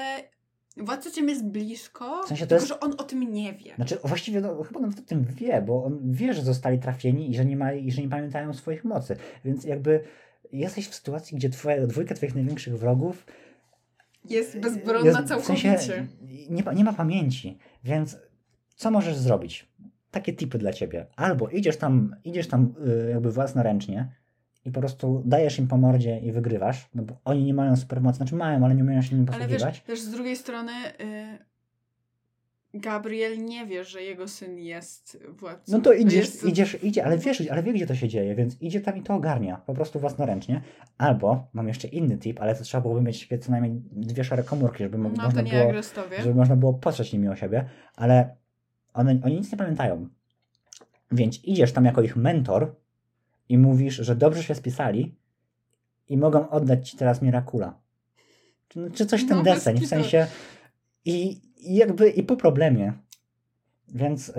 [SPEAKER 2] Władca Ciem jest blisko,
[SPEAKER 1] W sensie to
[SPEAKER 2] tylko
[SPEAKER 1] jest-
[SPEAKER 2] że on o tym nie wie.
[SPEAKER 1] Znaczy, właściwie no, chyba nawet o tym wie, bo on wie, że zostali trafieni i że nie, ma, i że nie pamiętają swoich mocy. Więc jakby jesteś w sytuacji, gdzie twoja, dwójka twoich największych wrogów
[SPEAKER 2] Jest bezbronna
[SPEAKER 1] jest- w
[SPEAKER 2] całkowicie.
[SPEAKER 1] sensie nie, nie ma pamięci, więc co możesz zrobić? Takie tipy dla ciebie. Albo idziesz tam, idziesz tam y, jakby własnoręcznie i po prostu dajesz im po mordzie i wygrywasz, no bo oni nie mają supermocy, znaczy mają, ale nie umieją się nim
[SPEAKER 2] Ale wiesz,
[SPEAKER 1] posługiwać.
[SPEAKER 2] też z drugiej strony y, Gabriel nie wie, że jego syn jest władcą.
[SPEAKER 1] No to idziesz,
[SPEAKER 2] jest-
[SPEAKER 1] idziesz, idzie, ale wiesz, ale wie gdzie to się dzieje, więc idzie tam i to ogarnia, po prostu własnoręcznie. Albo, mam jeszcze inny tip, ale to trzeba byłoby mieć co najmniej dwie szare komórki, żeby
[SPEAKER 2] No to
[SPEAKER 1] można
[SPEAKER 2] nie
[SPEAKER 1] było żeby można było patrzeć nimi o siebie, ale one, oni nic nie pamiętają. Więc idziesz tam jako ich mentor i mówisz, że dobrze się spisali i mogą oddać ci teraz Mirakula. Czy, czy coś w ten
[SPEAKER 2] No,
[SPEAKER 1] deseń, w sensie i, i jakby i po problemie Więc... y,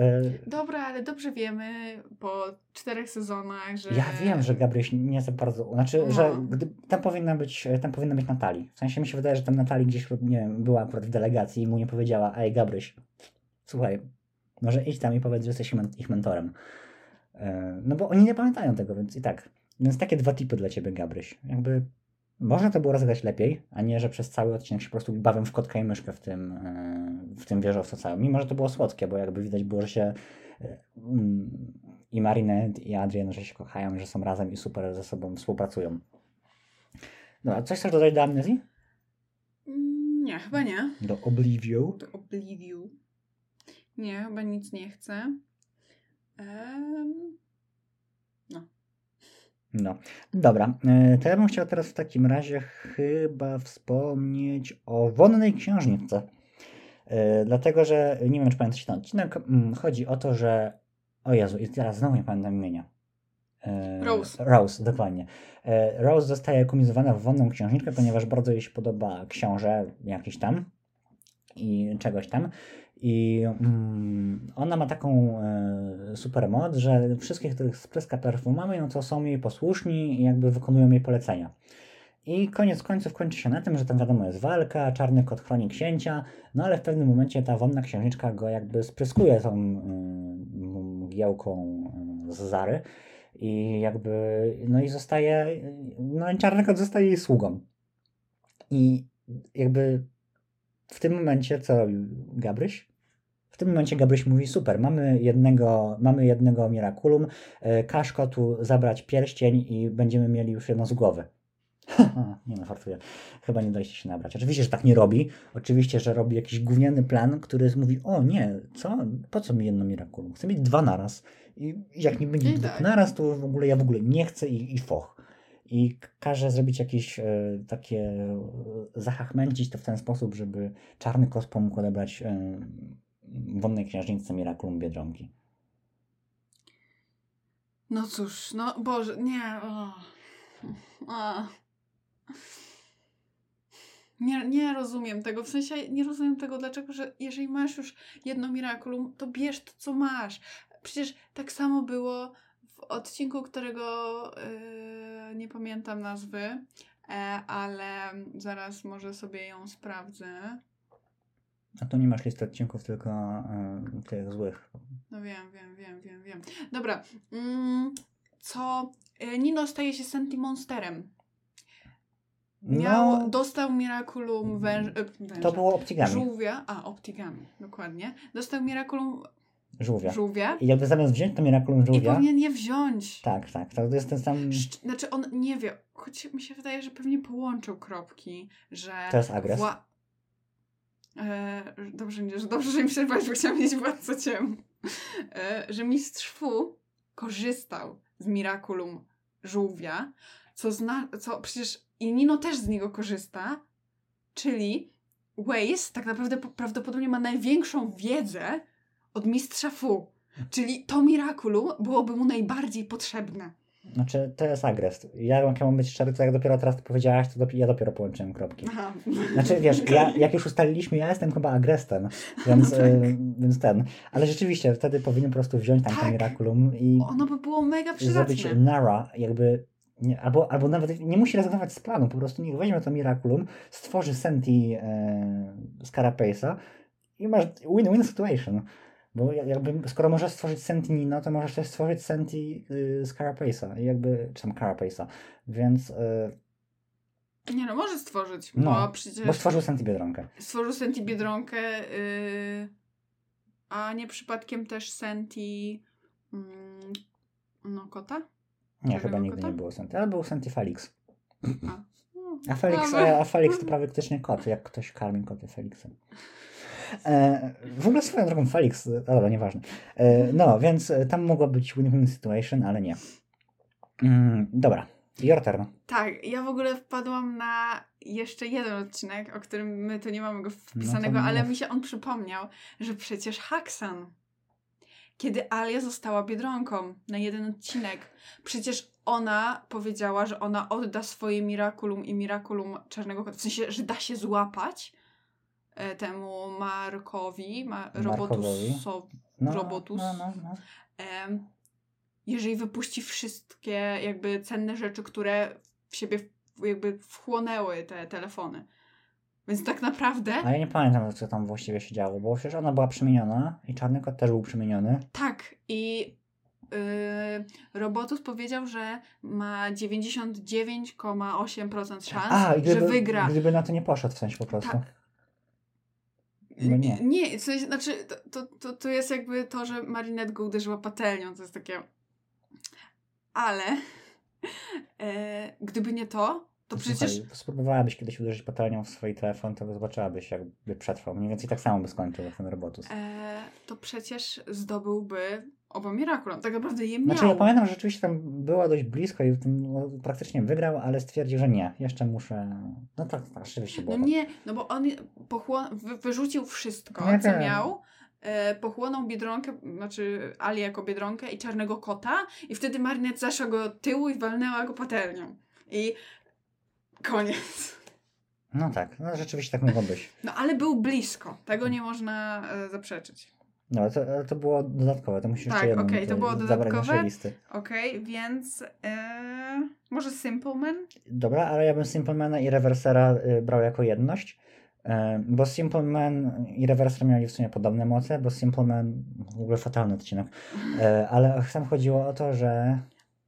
[SPEAKER 2] Dobra, ale dobrze wiemy po czterech sezonach, że...
[SPEAKER 1] Ja wiem, że Gabryś nie za bardzo. Znaczy,
[SPEAKER 2] No.
[SPEAKER 1] że gdy, tam powinna być tam powinna być Natalii. W sensie mi się wydaje, że tam Natalii gdzieś nie wiem, była akurat w delegacji i mu nie powiedziała, ej Gabryś, słuchaj, może idź tam i powiedz, że jesteś ich mentorem. E, No bo oni nie pamiętają tego, więc i tak. Więc takie dwa tipy dla ciebie, Gabryś. Jakby można to było rozegrać lepiej, a nie, że przez cały odcinek się po prostu bawią w kotka i myszkę w tym, e, w tym wieżowcu całym. Mimo, że to było słodkie, bo jakby widać było, że się e, mm, i Marinette i Adrian, że się kochają, że są razem i super ze sobą współpracują. Dobra, coś chcesz dodać do amnezji?
[SPEAKER 2] Mm, Nie, chyba nie.
[SPEAKER 1] Do Oblivion?
[SPEAKER 2] Do Oblivion. Nie, chyba nic nie chcę. Em,
[SPEAKER 1] No, dobra. e, To ja bym chciał teraz w takim razie chyba wspomnieć o Wonnej Księżniczce. E, Dlatego, że nie wiem, czy pamiętacie ten odcinek. mm, Chodzi o to, że. O Jezu, i teraz znowu nie pamiętam imienia. E,
[SPEAKER 2] Rose.
[SPEAKER 1] Rose, dokładnie. Rose zostaje kumizowana w Wonną Księżniczkę, ponieważ bardzo jej się podoba książę jakiś tam i czegoś tam. I mm, ona ma taką e, super moc, że wszystkich, których spryska perfumami, no to są jej posłuszni i jakby wykonują jej polecenia. I koniec końców kończy się na tym, że tam wiadomo jest walka, czarny kot chroni księcia, no ale w pewnym momencie ta wonna księżniczka go jakby spryskuje tą y, z Zary i jakby, no i zostaje, no i czarny kot zostaje jej sługą. I jakby w tym momencie co robił Gabryś? W tym momencie Gabryś mówi, super, mamy jednego, mamy jednego Miraculum, e, każ kotu zabrać pierścień i będziemy mieli już jedno z głowy. Nie no, fartuję. Chyba nie daliście się nabrać. Oczywiście, że tak nie robi. Oczywiście, że robi jakiś gówniany plan, który mówi, o nie, co? Po co mi jedno Miraculum? Chcę mieć dwa naraz. I jak nie będzie
[SPEAKER 2] I
[SPEAKER 1] dwóch
[SPEAKER 2] tak.
[SPEAKER 1] naraz, to w ogóle ja w ogóle nie chcę i, i foch. I każe zrobić jakieś e, takie, e, zahachmęcić to w ten sposób, żeby czarny kos pomógł odebrać e, wonnej księżniczce Miraculum Biedronki.
[SPEAKER 2] No cóż, no Boże, nie. O. O. Nie, nie rozumiem tego. W sensie nie rozumiem tego, dlaczego, że jeżeli masz już jedno Miraculum, to bierz to, co masz. Przecież tak samo było w odcinku, którego yy, nie pamiętam nazwy, e, ale zaraz może sobie ją sprawdzę.
[SPEAKER 1] A tu nie masz listy odcinków, tylko e, tych złych.
[SPEAKER 2] No wiem, wiem, wiem, wiem, wiem. Dobra. Mm, co? e, Nino staje się Sentimonsterem. Miał,
[SPEAKER 1] No,
[SPEAKER 2] dostał Miraculum węż, e, węża.
[SPEAKER 1] to było Optigami.
[SPEAKER 2] Żółwia. A, Optigami, dokładnie. Dostał Miraculum
[SPEAKER 1] Żółwia.
[SPEAKER 2] żółwia.
[SPEAKER 1] I jakby zamiast wziąć to Miraculum
[SPEAKER 2] I
[SPEAKER 1] żółwia...
[SPEAKER 2] powinien je wziąć.
[SPEAKER 1] Tak, tak. To jest ten sam...
[SPEAKER 2] Szcz- Znaczy on nie wie, choć mi się wydaje, że pewnie połączył kropki, że...
[SPEAKER 1] To jest agres.
[SPEAKER 2] Wła- e, dobrze, nie, że dobrze, że mi przerwać, bo chciałam mieć władcę ciem. E, że mistrz Fu korzystał z Miraculum żółwia, co zna, co przecież i Nino też z niego korzysta, czyli Waze tak naprawdę po- prawdopodobnie ma największą wiedzę od mistrza Fu. Czyli to Miraculum byłoby mu najbardziej potrzebne.
[SPEAKER 1] Znaczy, to jest agres. Ja, jak ja mam być szczery, to jak dopiero teraz to powiedziałaś, to dopi- ja dopiero połączyłem kropki.
[SPEAKER 2] Aha.
[SPEAKER 1] Znaczy, wiesz, ja, jak już ustaliliśmy, ja jestem chyba agrestem, więc,
[SPEAKER 2] No tak.
[SPEAKER 1] y, więc ten. Ale rzeczywiście, wtedy powinien po prostu wziąć tam to
[SPEAKER 2] Tak.
[SPEAKER 1] Miraculum i
[SPEAKER 2] Ono by było mega
[SPEAKER 1] zrobić
[SPEAKER 2] przydatne.
[SPEAKER 1] Nara, jakby, nie, albo, albo nawet nie musi rezygnować z planu, po prostu niech weźmie to Miraculum, stworzy Senti e, Scarapace'a i masz win-win situation. Bo ja- jakby, skoro możesz stworzyć Senti Nino, to możesz też stworzyć Senti y, Scarapace'a, i jakby, czy tam Carapace'a, więc, y,
[SPEAKER 2] Nie no, może stworzyć,
[SPEAKER 1] No,
[SPEAKER 2] bo przecież
[SPEAKER 1] bo stworzył Senti Biedronkę.
[SPEAKER 2] stworzył Senti Biedronkę, yy, a nie przypadkiem też Senti mm, no kota?
[SPEAKER 1] Nie, chyba nigdy
[SPEAKER 2] kota?
[SPEAKER 1] nie było Senti, ale był Senti Felix.
[SPEAKER 2] A, no,
[SPEAKER 1] A Felix, e, a Felix to praktycznie kot, jak ktoś karmi koty Felixem. E, w ogóle swoją drogą Felix, e, dobra, nieważne. E, no, więc e, tam mogła być win-win situation, ale nie. Mm, dobra, your turn.
[SPEAKER 2] Tak, ja w ogóle wpadłam na jeszcze jeden odcinek, o którym my tu nie mamy go wpisanego,
[SPEAKER 1] No
[SPEAKER 2] ale mi się on przypomniał, że przecież Haksan, kiedy Alia została Biedronką na jeden odcinek, przecież ona powiedziała, że ona odda swoje Miraculum i Miraculum Czarnego Kota, w sensie, że da się złapać temu Markowi, ma, robotusowi,
[SPEAKER 1] No,
[SPEAKER 2] Robotus.
[SPEAKER 1] No, no, no.
[SPEAKER 2] jeżeli wypuści wszystkie jakby cenne rzeczy, które w siebie jakby wchłonęły te telefony. Więc tak naprawdę
[SPEAKER 1] A ja nie pamiętam, co tam właściwie się działo, bo przecież ona była przemieniona i czarny kot też był przemieniony.
[SPEAKER 2] tak i yy, Robotus powiedział, że ma 99,8% szans,
[SPEAKER 1] A, gdyby,
[SPEAKER 2] że wygra.
[SPEAKER 1] gdyby na to nie poszedł w sensie po prostu.
[SPEAKER 2] Tak.
[SPEAKER 1] No nie.
[SPEAKER 2] Nie, w sensie, znaczy, to, to, to, jest jakby to, że Marinette go uderzyła patelnią, to jest takie... Ale e, gdyby nie to, to przecież...
[SPEAKER 1] Słuchaj, spróbowałabyś kiedyś uderzyć patelnią w swój telefon, to zobaczyłabyś, jakby przetrwał. Mniej więcej tak samo by skończył ten robotus.
[SPEAKER 2] E, to przecież zdobyłby oba Miraculum. Tak naprawdę je miał.
[SPEAKER 1] Znaczy ja pamiętam, że rzeczywiście tam było dość blisko i tym, no, praktycznie wygrał, ale stwierdził, że nie, jeszcze muszę... No tak, tak rzeczywiście było
[SPEAKER 2] No
[SPEAKER 1] tak.
[SPEAKER 2] nie, no bo on pochłon- wy, wyrzucił wszystko,
[SPEAKER 1] Ja
[SPEAKER 2] co
[SPEAKER 1] wiem.
[SPEAKER 2] miał. E, pochłonął Biedronkę, znaczy Ali jako Biedronkę i Czarnego Kota i wtedy Marinette zaszła go od tyłu i walnęła go patelnią. I koniec.
[SPEAKER 1] No tak, no rzeczywiście tak mogło być.
[SPEAKER 2] No ale był blisko. Tego nie można e, zaprzeczyć.
[SPEAKER 1] No to, ale to było dodatkowe, to musisz
[SPEAKER 2] Tak,
[SPEAKER 1] jeszcze
[SPEAKER 2] okej, to
[SPEAKER 1] tutaj
[SPEAKER 2] było dodatkowe.
[SPEAKER 1] listy.
[SPEAKER 2] Okej, więc e, może Simple Man?
[SPEAKER 1] Dobra, ale ja bym Simplemana i Reversera y, brał jako jedność, y, bo Simpleman i Reverser mieli w sumie podobne moce, bo Simpleman, w ogóle fatalny odcinek, y, ale tam chodziło o to, że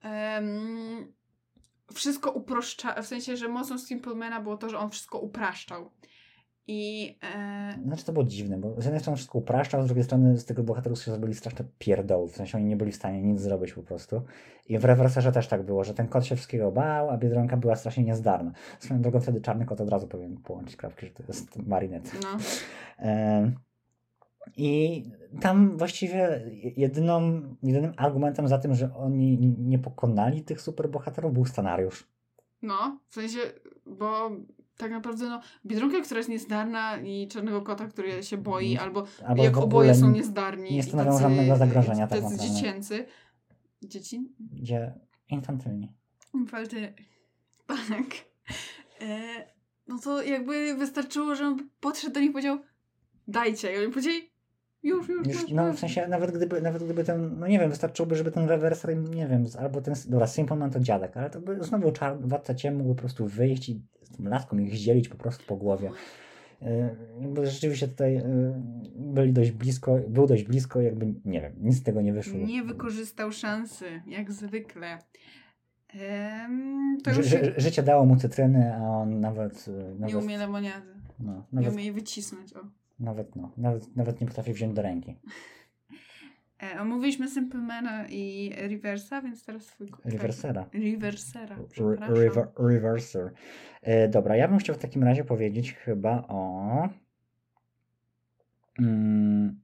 [SPEAKER 2] Em, wszystko uproszcza, w sensie, że mocą Simplemana było to, że on wszystko upraszczał. I e,
[SPEAKER 1] Znaczy to było dziwne, bo z jednej strony wszystko upraszczał, z drugiej strony z tego bohaterów się zrobili straszne pierdoły, w sensie oni nie byli w stanie nic zrobić po prostu. I w rewerserze też tak było, że ten kot się wszystkiego bał, a Biedronka była strasznie niezdarna. Swoją drogą wtedy czarny kot od razu powinien połączyć krawki, że to jest Marinette.
[SPEAKER 2] no.
[SPEAKER 1] Em, I tam właściwie jedyną, jedynym argumentem za tym, że oni nie pokonali tych superbohaterów był scenariusz.
[SPEAKER 2] No, w sensie, bo tak naprawdę, no, Biedronka, która jest niezdarna i Czarnego Kota, który się boi,
[SPEAKER 1] Nie-
[SPEAKER 2] albo,
[SPEAKER 1] Albo
[SPEAKER 2] jak oboje są
[SPEAKER 1] nie-
[SPEAKER 2] niezdarni.
[SPEAKER 1] nie stanowią
[SPEAKER 2] tacy-
[SPEAKER 1] żadnego zagrożenia tak
[SPEAKER 2] Tacy
[SPEAKER 1] naprawdę.
[SPEAKER 2] dziecięcy. Dzieci?
[SPEAKER 1] Gdzie infantylni.
[SPEAKER 2] Infalty. Tak. E, no to jakby wystarczyło, że on podszedł do nich i powiedział dajcie. I oni powiedzieli już, już, już.
[SPEAKER 1] Już, no w sensie nawet gdyby, nawet gdyby ten, no nie wiem, wystarczyłoby, żeby ten rewerser, nie wiem, albo ten, dobra, Simpleman to dziadek, ale to by znowu czar, władca ciem mógł po prostu wyjść i laską ich zdzielić po prostu po głowie. Yy, Bo rzeczywiście tutaj yy, byli dość blisko, był dość blisko, jakby, nie wiem, nic z tego nie wyszło.
[SPEAKER 2] Nie wykorzystał szansy, jak zwykle. Em, to
[SPEAKER 1] Ży,
[SPEAKER 2] już
[SPEAKER 1] ży, życie dało mu cytryny, a on nawet, yy, nawet,
[SPEAKER 2] nie umie lemoniady.
[SPEAKER 1] no,
[SPEAKER 2] Nie umie jej wycisnąć. O.
[SPEAKER 1] nawet, no, nawet, nawet nie potrafi wziąć do ręki.
[SPEAKER 2] E, omówiliśmy Simplemana i Reversa, więc teraz twój ko-
[SPEAKER 1] Reversera.
[SPEAKER 2] Reversera,
[SPEAKER 1] Re-
[SPEAKER 2] przepraszam.
[SPEAKER 1] Rever, reverser. E, dobra, ja bym chciał w takim razie powiedzieć chyba o. Mm,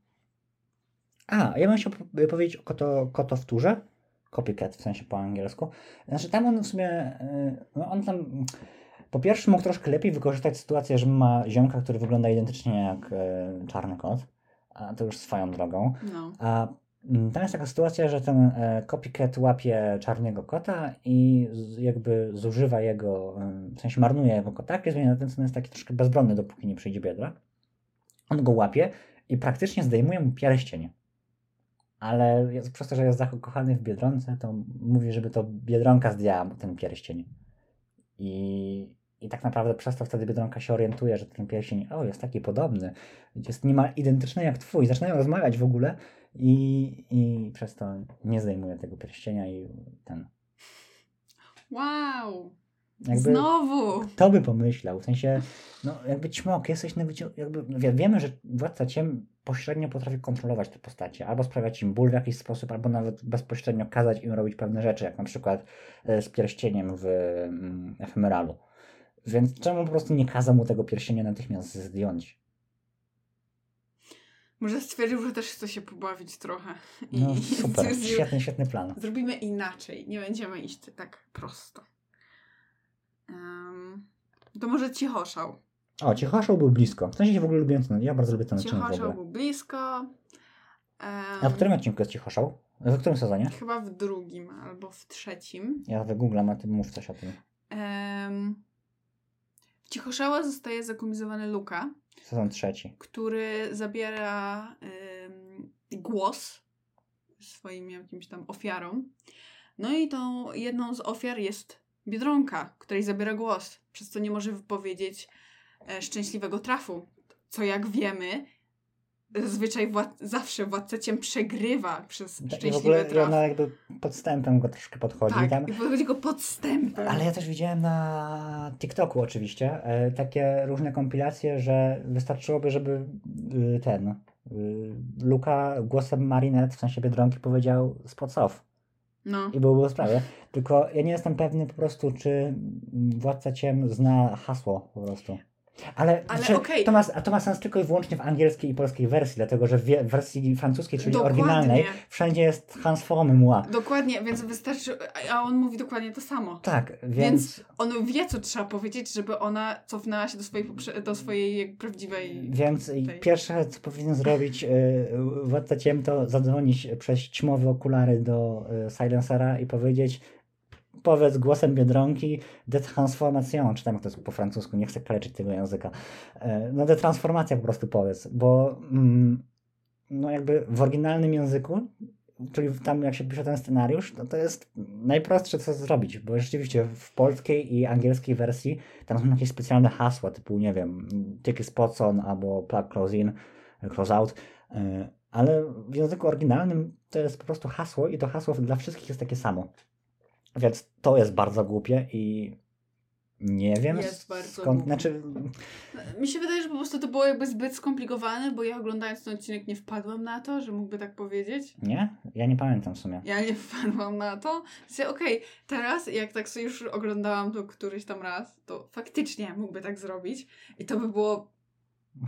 [SPEAKER 1] a, ja bym chciał po- powiedzieć o koto, kotowtórze. Copycat w sensie po angielsku. Znaczy tam on w sumie. y, No on tam. Po pierwsze mógł troszkę lepiej wykorzystać sytuację, że ma ziomka, który wygląda identycznie jak e, czarny kot. A to już swoją drogą.
[SPEAKER 2] No.
[SPEAKER 1] A tam jest taka sytuacja, że ten e, copycat łapie czarnego kota i jakby zużywa jego, e, w sensie marnuje jego kotakę, zmienia na ten, co jest taki troszkę bezbronny, dopóki nie przyjdzie biedra. On go łapie i praktycznie zdejmuje mu pierścień. Ale jest, przez to, że jest zakochany w Biedronce, to mówi, żeby to Biedronka zdjęła ten pierścień. I, I tak naprawdę przez to wtedy Biedronka się orientuje, że ten pierścień, o, jest taki podobny, jest niemal identyczny jak twój. Zaczynają rozmawiać w ogóle i, i przez to nie zdejmuje tego pierścienia i ten...
[SPEAKER 2] Wow!
[SPEAKER 1] Jakby,
[SPEAKER 2] Znowu!
[SPEAKER 1] Kto by pomyślał? W sensie, no jakby ćmok, jesteś na wyciągu, jakby, no wie, wiemy, że władca ciem pośrednio potrafi kontrolować te postacie, albo sprawiać im ból w jakiś sposób, albo nawet bezpośrednio kazać im robić pewne rzeczy, jak na przykład e, z pierścieniem w mm, efemeralu. Więc czemu po prostu nie kazał mu tego pierścienia natychmiast zdjąć?
[SPEAKER 2] Może stwierdził, że też chce się pobawić trochę. I
[SPEAKER 1] No super, świetny, świetny plan.
[SPEAKER 2] Zrobimy inaczej. Nie będziemy iść tak prosto. Em, to może Cichoszał.
[SPEAKER 1] O, Cichoszał był blisko. W sensie w ogóle lubię ten, ja bardzo lubię ten odcinek
[SPEAKER 2] Cichoszał był blisko. Em,
[SPEAKER 1] A w którym odcinku jest Cichoszał? W którym sezonie?
[SPEAKER 2] Chyba w drugim albo w trzecim.
[SPEAKER 1] Ja wygooglam, a ty mów coś o tym.
[SPEAKER 2] Um, w Cichoszała zostaje zakomizowany Luka,
[SPEAKER 1] Sezon trzeci.
[SPEAKER 2] który zabiera głos swoim jakimś tam ofiarom. No i tą jedną z ofiar jest Biedronka, której zabiera głos, przez co nie może wypowiedzieć e, szczęśliwego trafu. Co jak wiemy, zazwyczaj wład- zawsze władca ciem przegrywa przez
[SPEAKER 1] Tak, I w ogóle
[SPEAKER 2] traf.
[SPEAKER 1] ona jakby podstępem go troszkę podchodzi.
[SPEAKER 2] tak,
[SPEAKER 1] tam.
[SPEAKER 2] i podchodzi go podstępem.
[SPEAKER 1] Ale ja też widziałem na TikToku oczywiście e, takie różne kompilacje, że wystarczyłoby, żeby y, ten y, Luka głosem Marinette, w sensie Biedronki, powiedział spot off
[SPEAKER 2] No.
[SPEAKER 1] i byłoby po sprawie. Tylko ja nie jestem pewny po prostu, czy Władca Ciem zna hasło po prostu. Ale,
[SPEAKER 2] Ale
[SPEAKER 1] czy
[SPEAKER 2] okej.
[SPEAKER 1] to, ma, to ma sens tylko i wyłącznie w angielskiej i polskiej wersji, dlatego że w wersji francuskiej, czyli
[SPEAKER 2] Dokładnie.
[SPEAKER 1] oryginalnej, wszędzie jest Hans moi.
[SPEAKER 2] Dokładnie, więc wystarczy, a on mówi dokładnie to samo.
[SPEAKER 1] Tak, więc,
[SPEAKER 2] Więc on wie, co trzeba powiedzieć, żeby ona cofnęła się do swojej, do swojej prawdziwej...
[SPEAKER 1] Więc
[SPEAKER 2] tej-
[SPEAKER 1] pierwsze, co powinien zrobić yy, Władca Ciem, to zadzwonić przez ćmowe okulary do y, Silencera i powiedzieć powiedz głosem Biedronki detransformation, czy tam jak to jest po francusku, nie chcę kaleczyć tego języka. E, No detransformacja po prostu powiedz, bo mm, no jakby w oryginalnym języku, czyli tam jak się pisze ten scenariusz, no to jest najprostsze co zrobić, bo rzeczywiście w polskiej i angielskiej wersji tam są jakieś specjalne hasła, typu nie wiem, tick spots on albo plug close in, close out, e, ale w języku oryginalnym to jest po prostu hasło i to hasło dla wszystkich jest takie samo. Więc to jest bardzo głupie i nie wiem
[SPEAKER 2] Jest
[SPEAKER 1] skąd, znaczy
[SPEAKER 2] Mi się wydaje, że po prostu to było jakby zbyt skomplikowane, bo ja oglądając ten odcinek nie wpadłam na to, że mógłby tak powiedzieć.
[SPEAKER 1] nie? Ja nie pamiętam w sumie.
[SPEAKER 2] Ja nie wpadłam na to. Więc Okej, teraz jak tak sobie już oglądałam to któryś tam raz, to faktycznie mógłby tak zrobić i to by było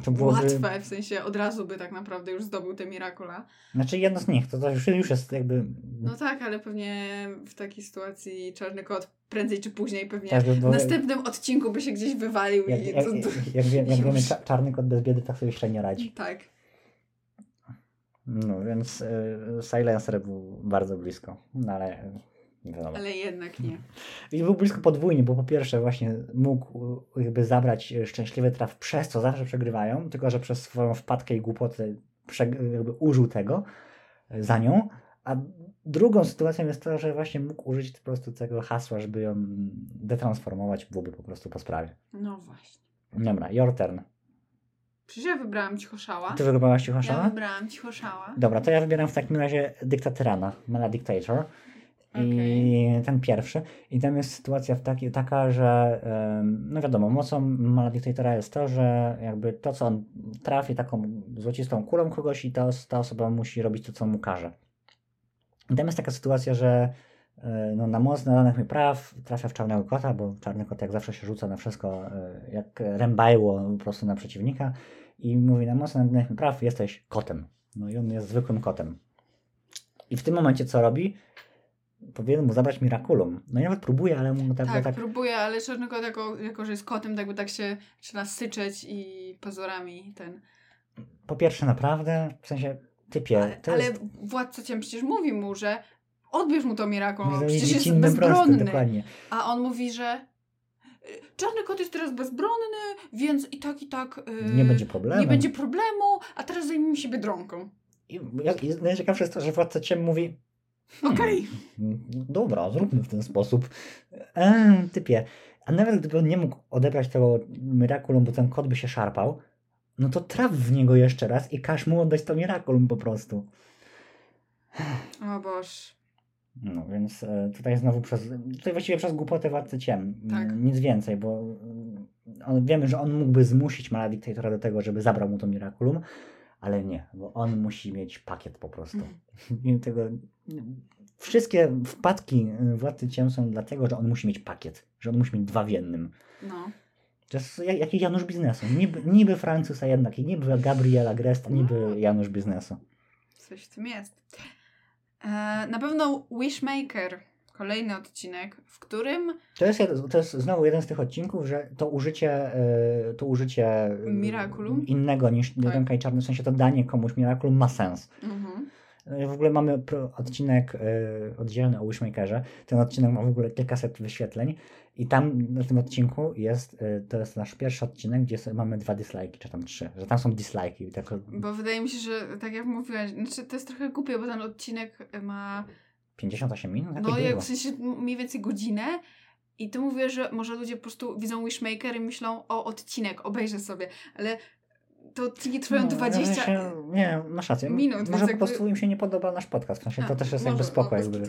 [SPEAKER 1] To byłoby,
[SPEAKER 2] łatwe, w sensie od razu by tak naprawdę już zdobył te Miracula.
[SPEAKER 1] znaczy jedno z nich, to, to już, już jest jakby
[SPEAKER 2] No tak, ale pewnie w takiej sytuacji Czarny Kot prędzej czy później pewnie
[SPEAKER 1] tak,
[SPEAKER 2] w
[SPEAKER 1] bo,
[SPEAKER 2] następnym odcinku by się gdzieś wywalił
[SPEAKER 1] jak,
[SPEAKER 2] i...
[SPEAKER 1] jak,
[SPEAKER 2] to-
[SPEAKER 1] jak,
[SPEAKER 2] to-
[SPEAKER 1] jak, jak wiemy, czarny kot bez biedy tak sobie średnio radzi.
[SPEAKER 2] Tak.
[SPEAKER 1] No więc y, Silencer był bardzo blisko, no ale wiadomo.
[SPEAKER 2] Ale jednak nie.
[SPEAKER 1] I był blisko podwójnie, bo po pierwsze właśnie mógł y, jakby zabrać y, szczęśliwy traf, przez co zawsze przegrywają, tylko że przez swoją wpadkę i głupotę przeg- jakby użył tego za nią, a drugą sytuacją jest to, że właśnie mógł użyć po prostu tego hasła, żeby ją detransformować, byłoby po prostu po sprawie.
[SPEAKER 2] No właśnie.
[SPEAKER 1] Dobra, your turn.
[SPEAKER 2] Przecież ja wybrałam Cichoszała.
[SPEAKER 1] Ty wybrałaś
[SPEAKER 2] Ja
[SPEAKER 1] Cichoszała?
[SPEAKER 2] wybrałam Cichoszała.
[SPEAKER 1] Dobra, to ja wybieram w takim razie Dyktatyrana, Mela Dictator. I ten pierwszy. I tam jest sytuacja w taki, taka, że no wiadomo, mocą Mala Dictatora jest to, że jakby to, co on trafi taką złocistą kulą kogoś i ta, ta osoba musi robić to, co mu każe. I tam jest taka sytuacja, że e, no, na moc nadanych mi praw trafia w czarnego kota, bo czarny kot jak zawsze się rzuca na wszystko, e, jak rębajło po prostu na przeciwnika i mówi na moc nadanych mi praw jesteś kotem. No i on jest zwykłym kotem. I w tym momencie co robi? Powinien mu zabrać Miraculum. No i nawet próbuje, ale mu tak,
[SPEAKER 2] Tak,
[SPEAKER 1] tak
[SPEAKER 2] próbuję, ale Czarny Kot jako, jako, że jest kotem, tak by tak się zaczyna syczeć i pazurami ten.
[SPEAKER 1] po pierwsze naprawdę, w sensie typie,
[SPEAKER 2] Ale, ale
[SPEAKER 1] jest
[SPEAKER 2] władca cię przecież mówi mu, że odbierz mu to Miraculum,
[SPEAKER 1] że
[SPEAKER 2] przecież jest bezbronny.
[SPEAKER 1] prosty, dokładnie.
[SPEAKER 2] A on mówi, że y, Czarny kot jest teraz bezbronny, więc i tak, i tak. y,
[SPEAKER 1] Nie będzie problemu.
[SPEAKER 2] Nie będzie problemu, a teraz zajmijmy się biedronką.
[SPEAKER 1] I, jak- i najciekawsze jest to, że władca ciem mówi hmm,
[SPEAKER 2] Okej.
[SPEAKER 1] dobra, zróbmy w ten sposób. Eee, typie. A nawet gdyby on nie mógł odebrać tego Miraculum, bo ten kot by się szarpał, no to traf w niego jeszcze raz i każ mu oddać to Miraculum po prostu.
[SPEAKER 2] O Boż.
[SPEAKER 1] No więc e, tutaj znowu przez, tutaj właściwie przez głupotę władcy ciem.
[SPEAKER 2] Tak.
[SPEAKER 1] Nic więcej, bo mm, on, wiemy, że on mógłby zmusić Mala Dictatora do tego, żeby zabrał mu to Miraculum, ale nie, bo on musi mieć pakiet po prostu. I tego, wszystkie wpadki y, władcy ciem są dlatego, że on musi mieć pakiet, że on musi mieć dwa w jednym.
[SPEAKER 2] No.
[SPEAKER 1] To jest jak- jakiś Janusz biznesu. Niby, niby Francuz, a jednak i niby Gabriela Gresta, niby Janusz biznesu.
[SPEAKER 2] Coś w tym jest. E, na pewno Wishmaker. Kolejny odcinek, w którym
[SPEAKER 1] To jest, to jest znowu jeden z tych odcinków, że to użycie, y, to użycie y,
[SPEAKER 2] Miraculum?
[SPEAKER 1] innego niż Biedronka i Czarny, w sensie to danie komuś Miraculum ma sens.
[SPEAKER 2] mhm,
[SPEAKER 1] W ogóle mamy odcinek y, oddzielny o Wishmakerze. Ten odcinek ma w ogóle kilkaset wyświetleń i tam na tym odcinku jest, to jest nasz pierwszy odcinek, gdzie mamy dwa dislike'i, czy tam trzy, że tam są dislike'i. Tak,
[SPEAKER 2] Bo wydaje mi się, że tak jak mówiłaś, znaczy to jest trochę głupie, bo ten odcinek ma
[SPEAKER 1] 58 minut? Jakie
[SPEAKER 2] no jak w sensie mniej więcej godzinę. I ty mówisz, że może ludzie po prostu widzą Wishmaker i myślą o odcinek, obejrzę sobie, ale te odcinki trwają
[SPEAKER 1] No,
[SPEAKER 2] 20
[SPEAKER 1] w sensie, nie, masz rację.
[SPEAKER 2] minut,
[SPEAKER 1] Może po
[SPEAKER 2] jakby-
[SPEAKER 1] prostu im się nie podoba nasz podcast. Sensie to
[SPEAKER 2] A,
[SPEAKER 1] też jest
[SPEAKER 2] może,
[SPEAKER 1] jakby spoko.
[SPEAKER 2] no,
[SPEAKER 1] jakby.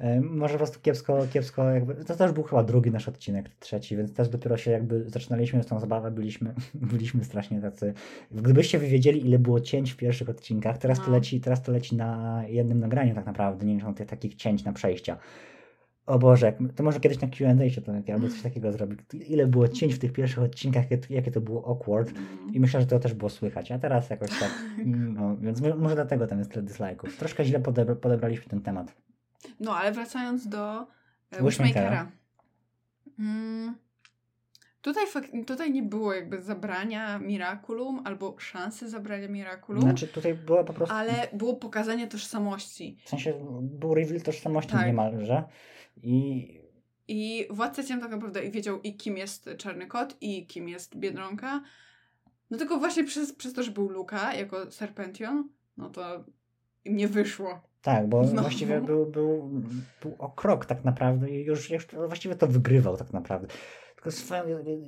[SPEAKER 1] E, Może po prostu kiepsko, kiepsko jakby. To też był chyba drugi nasz odcinek, trzeci, więc też dopiero się jakby zaczynaliśmy tą zabawę, byliśmy, byliśmy strasznie tacy. Gdybyście wy wiedzieli, ile było cięć w pierwszych odcinkach, teraz to
[SPEAKER 2] No.
[SPEAKER 1] leci, teraz to leci na jednym nagraniu tak naprawdę, nie licząc tych takich cięć na przejścia. O Boże, to może kiedyś na Q&A się to albo coś takiego zrobić. Ile było cięć w tych pierwszych odcinkach, jakie, to było awkward. I myślę, że to też było słychać, a teraz jakoś tak, no, więc mo- może dlatego tam jest tyle dislike'ów. Troszkę źle podebra- podebraliśmy ten temat.
[SPEAKER 2] No, ale wracając do e,
[SPEAKER 1] Wishmakera.
[SPEAKER 2] Wishmakera. Mm, tutaj, tutaj nie było jakby zabrania Miraculum albo szansy zabrania Miraculum,
[SPEAKER 1] Znaczy tutaj była po prostu,
[SPEAKER 2] ale było pokazanie tożsamości.
[SPEAKER 1] w sensie był reveal tożsamości
[SPEAKER 2] Tak.
[SPEAKER 1] niemalże i
[SPEAKER 2] I Władca Ciem tak naprawdę wiedział i kim jest Czarny Kot, i kim jest Biedronka. No tylko właśnie przez, przez to, że był Luka jako Serpention, no to im nie wyszło.
[SPEAKER 1] tak, bo
[SPEAKER 2] Znowu.
[SPEAKER 1] właściwie był, był, był o krok tak naprawdę i już, już właściwie to wygrywał tak naprawdę. Tylko swoją,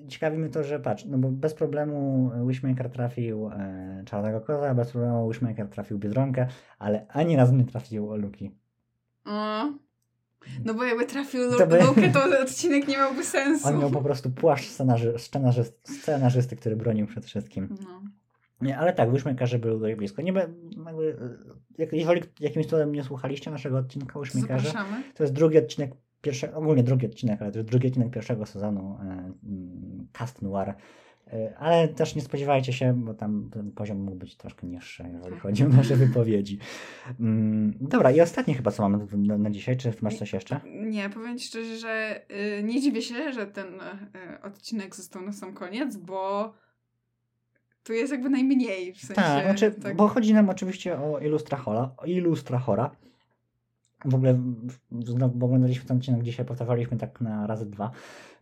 [SPEAKER 1] ciekawi mnie to, że patrz, no bo bez problemu Wishmaker trafił e, Czarnego Koza, bez problemu Wishmaker trafił Biedronkę, ale ani razu nie trafił Luki.
[SPEAKER 2] O, no bo jakby trafił
[SPEAKER 1] To by-
[SPEAKER 2] Lukę, to odcinek nie miałby sensu.
[SPEAKER 1] On miał po prostu płaszcz scenarzy, scenarzy, scenarzysty, który bronił przed wszystkim.
[SPEAKER 2] No.
[SPEAKER 1] Nie, ale tak, Wishmakerze był dość blisko. Nie, jakby, e, jak, jeżeli jakimś cudem nie słuchaliście naszego odcinka Wishmakerze, to jest drugi odcinek pierwszego, ogólnie drugi odcinek, ale to jest drugi odcinek pierwszego sezonu e, mm, Cast Noir. E, Ale też nie spodziewajcie się, bo tam ten poziom mógł być troszkę niższy, jeżeli chodzi o nasze wypowiedzi. Mm, Dobra, i ostatnie chyba, co mamy na, na dzisiaj, czy masz coś jeszcze?
[SPEAKER 2] Nie, powiem ci szczerze, że y, nie dziwię się, że ten y, odcinek został na sam koniec, bo tu jest jakby najmniej w sensie.
[SPEAKER 1] Tak, znaczy,
[SPEAKER 2] tak-
[SPEAKER 1] bo chodzi nam oczywiście o Illustrahora, o Illustrahora. W ogóle znowu oglądaliśmy ten odcinek dzisiaj, powtarzaliśmy tak na razy dwa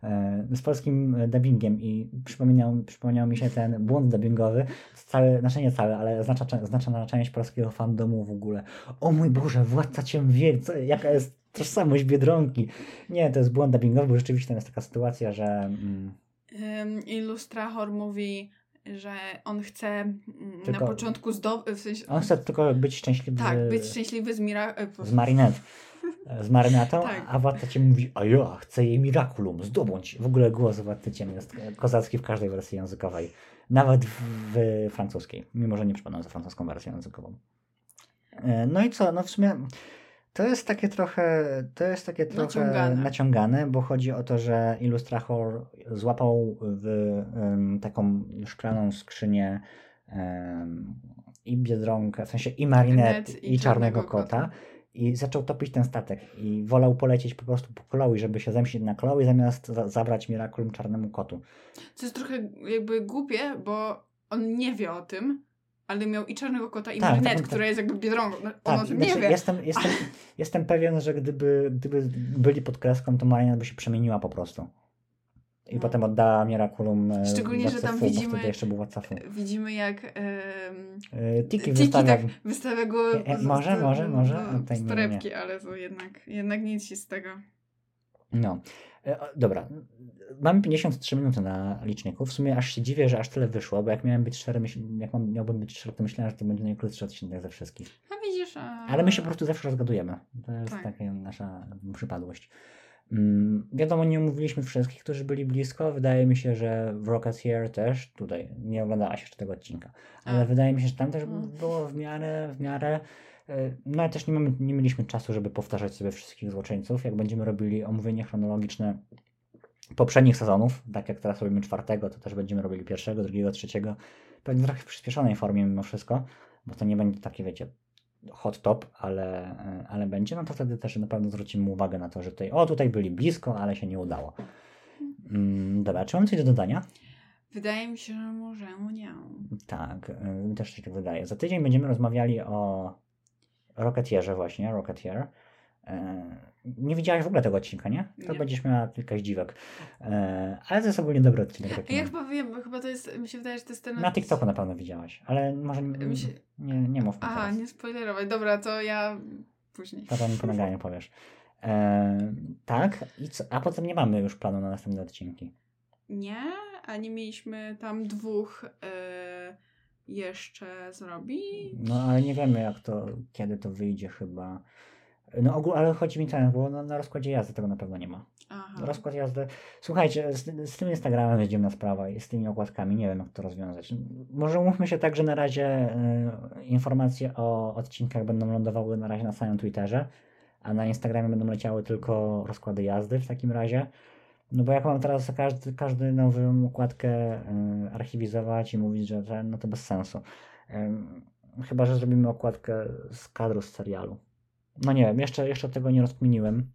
[SPEAKER 1] e, z polskim e, dubbingiem i przypomniał, przypomniał mi się ten błąd dubbingowy, cały, znaczy nie cały, ale znacza, znaczna część polskiego fandomu w ogóle. O mój Boże, Władca Ciem wie, co, jaka jest tożsamość Biedronki. Nie, to jest błąd dubbingowy, bo rzeczywiście tam jest taka sytuacja, że... Mm,
[SPEAKER 2] Illustrahor mówi, że on chce mm,
[SPEAKER 1] Tylko-
[SPEAKER 2] na początku zdobyć, w sensie,
[SPEAKER 1] on chce tylko być szczęśliwy
[SPEAKER 2] tak, być szczęśliwy z Mira... y,
[SPEAKER 1] z Marinette. Z marynatą,
[SPEAKER 2] Tak.
[SPEAKER 1] a Władca Ciem mówi, a ja chcę jej Miraculum, zdobądź. W ogóle głos Władcy Ciem jest kozacki w każdej wersji językowej. Nawet w, w francuskiej, mimo że nie przypadam za francuską wersją językową. E, No i co, no w sumie to jest takie trochę, to jest takie trochę
[SPEAKER 2] Naciągane.
[SPEAKER 1] naciągane, bo chodzi o to, że Illustrahor złapał w em, taką szklaną skrzynię em, i Biedronkę, w sensie i Marinette,
[SPEAKER 2] Net
[SPEAKER 1] i, Czarnego Kota i zaczął topić ten statek i wolał polecieć po prostu po Chloe, żeby się zemścić na Chloe, zamiast za zabrać Miraculum Czarnemu Kotu.
[SPEAKER 2] Co jest trochę jakby głupie, bo on nie wie o tym, ale miał i Czarnego Kota, i
[SPEAKER 1] Tak,
[SPEAKER 2] Marinette,
[SPEAKER 1] tak,
[SPEAKER 2] która jest jakby Biedronką. No,
[SPEAKER 1] Tak,
[SPEAKER 2] tym nie
[SPEAKER 1] znaczy,
[SPEAKER 2] wie.
[SPEAKER 1] jestem, jestem, jestem pewien, że gdyby, gdyby byli pod kreską, to Marinette by się przemieniła po prostu. I
[SPEAKER 2] No.
[SPEAKER 1] potem oddała Miraculum e,
[SPEAKER 2] Szczególnie, że tam widzimy-
[SPEAKER 1] jeszcze był.
[SPEAKER 2] Widzimy jak
[SPEAKER 1] E, Tiki
[SPEAKER 2] Tiki
[SPEAKER 1] wystawia...
[SPEAKER 2] tak wystawia go
[SPEAKER 1] E, e,
[SPEAKER 2] z-
[SPEAKER 1] może,
[SPEAKER 2] z-
[SPEAKER 1] może, może? No,
[SPEAKER 2] z
[SPEAKER 1] nie,
[SPEAKER 2] torebki, ale to jednak, jednak nic się z tego.
[SPEAKER 1] No. E, Dobra. Mamy 53 minuty na liczniku. W sumie aż się dziwię, że aż tyle wyszło, bo jak miałem być szczery, jak mam, miałbym być szczery, to myślałem, że to będzie najkrótszy odcinek ze wszystkich.
[SPEAKER 2] A widzisz, a...
[SPEAKER 1] Ale my się po prostu zawsze rozgadujemy. To jest
[SPEAKER 2] Tak.
[SPEAKER 1] taka nasza przypadłość. Mm, wiadomo, nie omówiliśmy wszystkich, którzy byli blisko. Wydaje mi się, że w Rocketeer też, tutaj nie oglądałaś jeszcze tego odcinka, ale
[SPEAKER 2] A.
[SPEAKER 1] wydaje mi się, że tam też
[SPEAKER 2] Mm.
[SPEAKER 1] było w miarę, w miarę. E, No ale też nie, mamy, nie mieliśmy czasu, żeby powtarzać sobie wszystkich złoczyńców. Jak będziemy robili omówienie chronologiczne poprzednich sezonów, tak jak teraz robimy czwartego, to też będziemy robili pierwszego, drugiego, trzeciego. Pewnie trochę w przyspieszonej formie mimo wszystko, bo to nie będzie takie, wiecie, hot top, ale, e, ale będzie, no to wtedy też na pewno zwrócimy uwagę na to, że tutaj, o tutaj byli blisko, ale się nie udało. Mm, dobra, czy mam coś do dodania?
[SPEAKER 2] Wydaje mi się, że może nie.
[SPEAKER 1] Tak, y, mi też się tak wydaje. Za tydzień będziemy rozmawiali o Rocketeerze właśnie, Rocketeer. E, nie widziałaś w ogóle tego odcinka, nie? To
[SPEAKER 2] Nie.
[SPEAKER 1] będziesz miała kilka zdziwek. E, ale to jest ogólnie dobry odcinek. Taki
[SPEAKER 2] Ja chyba wiem, bo chyba to jest, mi się wydaje, że to jest ten...
[SPEAKER 1] Na TikToku na pewno widziałaś, ale może nie,
[SPEAKER 2] Mi się-
[SPEAKER 1] nie, nie mów mi
[SPEAKER 2] Aha,
[SPEAKER 1] teraz.
[SPEAKER 2] nie spoilerować. Dobra, to ja później.
[SPEAKER 1] Potem po nagraniu powiesz. E, tak, I co? a potem nie mamy już planu na następne odcinki.
[SPEAKER 2] Nie, a nie mieliśmy tam dwóch e, jeszcze zrobić.
[SPEAKER 1] No ale nie wiemy jak to, kiedy to wyjdzie chyba. No ogół, ale chodzi mi ten, bo no, na rozkładzie jazdy tego na pewno nie ma.
[SPEAKER 2] Aha.
[SPEAKER 1] Rozkład jazdy. Słuchajcie, z, z tym Instagramem jest dziwna sprawa i z tymi okładkami. Nie wiem, jak to rozwiązać. Może umówmy się tak, że na razie y, informacje o odcinkach będą lądowały na razie na samym Twitterze, a na Instagramie będą leciały tylko rozkłady jazdy w takim razie. No bo jak mam teraz każdy, każdy nową okładkę y, archiwizować i mówić, że no to bez sensu. Ym, chyba, że zrobimy okładkę z kadru z serialu. No nie wiem, jeszcze, jeszcze tego nie rozkminiłem.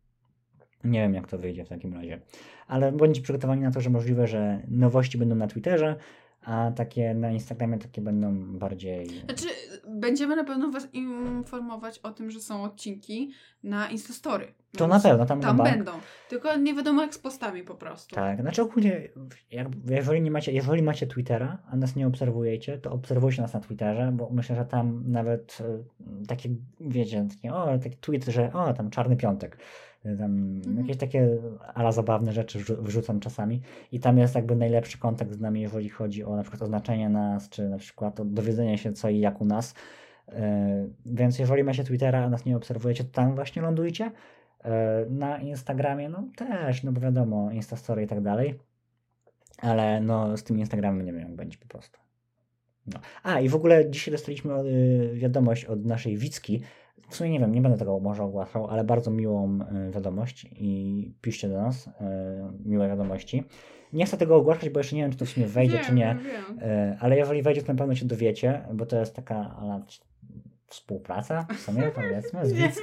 [SPEAKER 1] Nie wiem, jak to wyjdzie w takim razie. Ale bądźcie przygotowani na to, że możliwe, że nowości będą na Twitterze, a takie na Instagramie takie będą bardziej.
[SPEAKER 2] Znaczy, będziemy na pewno Was informować o tym, że są odcinki na Instastory.
[SPEAKER 1] To na pewno, tam,
[SPEAKER 2] Tam będą. Tylko nie wiadomo jak z postami po prostu.
[SPEAKER 1] Tak, znaczy ogólnie, jak, jeżeli, nie macie, jeżeli macie Twittera, a nas nie obserwujecie, to obserwujcie nas na Twitterze, bo myślę, że tam nawet e, takie, wiecie, takie, o, taki tweet, że o, tam czarny piątek. E, Tam
[SPEAKER 2] Mhm.
[SPEAKER 1] jakieś takie ala zabawne rzeczy wrzu- wrzucam czasami i tam jest jakby najlepszy kontakt z nami, jeżeli chodzi o na przykład oznaczenie nas, czy na przykład o dowiedzenie się co i jak u nas. E, Więc jeżeli macie Twittera, a nas nie obserwujecie, to tam właśnie lądujcie. E, Na Instagramie, no też, no bo wiadomo, Instastory i tak dalej. Ale no z tym Instagramem nie wiem, jak będzie po prostu. No. A i w ogóle dzisiaj dostaliśmy y, wiadomość od naszej Wicki. W sumie nie wiem, nie będę tego może ogłaszał, ale bardzo miłą y, wiadomość i piszcie do nas y, miłe wiadomości. Nie chcę tego ogłaszać, bo jeszcze nie wiem, czy to w sumie wejdzie,
[SPEAKER 2] wiem,
[SPEAKER 1] czy nie.
[SPEAKER 2] Wiem.
[SPEAKER 1] Y, Ale jeżeli wejdzie, to na pewno się dowiecie, bo to jest taka współpraca w sumie, powiedzmy, z, Wic,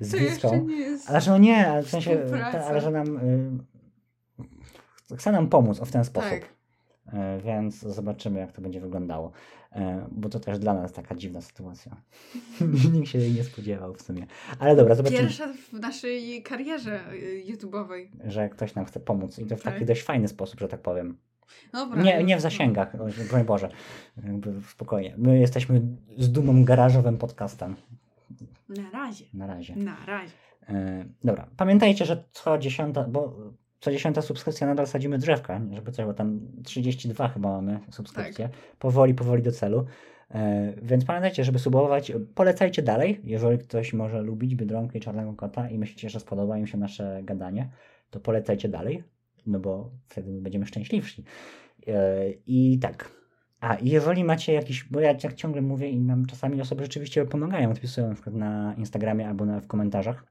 [SPEAKER 1] z
[SPEAKER 2] jest.
[SPEAKER 1] Ale że no nie, ale w sensie, ta, ale że nam y, chce nam pomóc w ten sposób.
[SPEAKER 2] Tak.
[SPEAKER 1] E, Więc zobaczymy, jak to będzie wyglądało. E, Bo to też dla nas taka dziwna sytuacja. Nikt się jej nie spodziewał w sumie. Ale dobra, zobaczymy,
[SPEAKER 2] Pierwsza w naszej karierze y, YouTube'owej.
[SPEAKER 1] że ktoś nam chce pomóc. I to w taki
[SPEAKER 2] Tak.
[SPEAKER 1] dość fajny sposób, że tak powiem.
[SPEAKER 2] Dobra.
[SPEAKER 1] Nie, nie w zasięgach, o, broń Boże. Spokojnie. My jesteśmy z dumą garażowym podcastem.
[SPEAKER 2] Na razie.
[SPEAKER 1] Na razie.
[SPEAKER 2] Na razie.
[SPEAKER 1] E, Dobra, pamiętajcie, że co dziesiąta, bo co dziesiąta subskrypcja nadal sadzimy drzewka, żeby coś, bo tam 32 chyba mamy subskrypcje. Powoli, powoli do celu. E, Więc pamiętajcie, żeby subować, polecajcie dalej, jeżeli ktoś może lubić Biedronkę i Czarnego Kota i myślicie, że spodoba im się nasze gadanie, to polecajcie dalej, no bo wtedy będziemy szczęśliwsi. E, I tak. A, jeżeli macie jakiś, bo ja jak ciągle mówię i nam czasami osoby rzeczywiście pomagają, odpisują na przykład na Instagramie albo na, w komentarzach.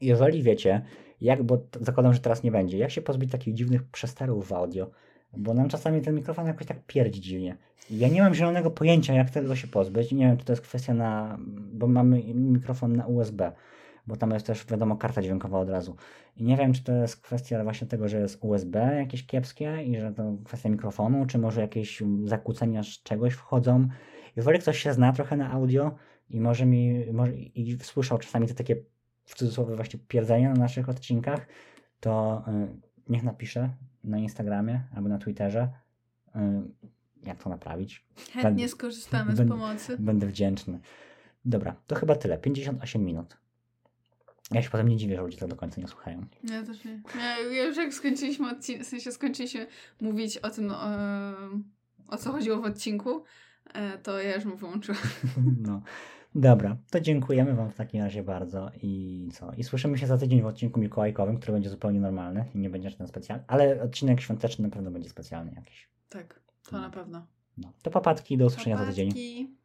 [SPEAKER 1] Jeżeli wiecie, jak, bo zakładam, że teraz nie będzie, jak się pozbyć takich dziwnych przesterów w audio, bo nam czasami ten mikrofon jakoś tak pierdzi dziwnie. Ja nie mam zielonego pojęcia, jak tego się pozbyć. Nie wiem, czy to jest kwestia na, bo mamy mikrofon na USB, bo tam jest też, wiadomo, karta dźwiękowa od razu. I nie wiem, czy to jest kwestia właśnie tego, że jest USB jakieś kiepskie i że to kwestia mikrofonu, czy może jakieś zakłócenia z czegoś wchodzą. Jeżeli ktoś się zna trochę na audio i może mi, może, i słyszał czasami te takie w cudzysłowie właśnie pierdzenia na naszych odcinkach, to y, niech napisze na Instagramie albo na Twitterze, y, jak to naprawić.
[SPEAKER 2] Chętnie skorzystamy z pomocy.
[SPEAKER 1] Będę wdzięczny. Dobra, to chyba tyle. 58 minut. Ja się potem nie dziwię, że ludzie to do końca nie słuchają.
[SPEAKER 2] Ja też nie. Ja, już jak skończyliśmy odcinek, w sensie skończyliśmy mówić o tym, e, o co chodziło w odcinku, e, to ja już mu wyłączyłam.
[SPEAKER 1] No. Dobra, to dziękujemy Wam w takim razie bardzo i co? I słyszymy się za tydzień w odcinku mikołajkowym, który będzie zupełnie normalny i nie będzie żaden specjalny, ale odcinek świąteczny na pewno będzie specjalny jakiś.
[SPEAKER 2] Tak, to na pewno.
[SPEAKER 1] No. To papatki, do usłyszenia za tydzień.
[SPEAKER 2] Papatki.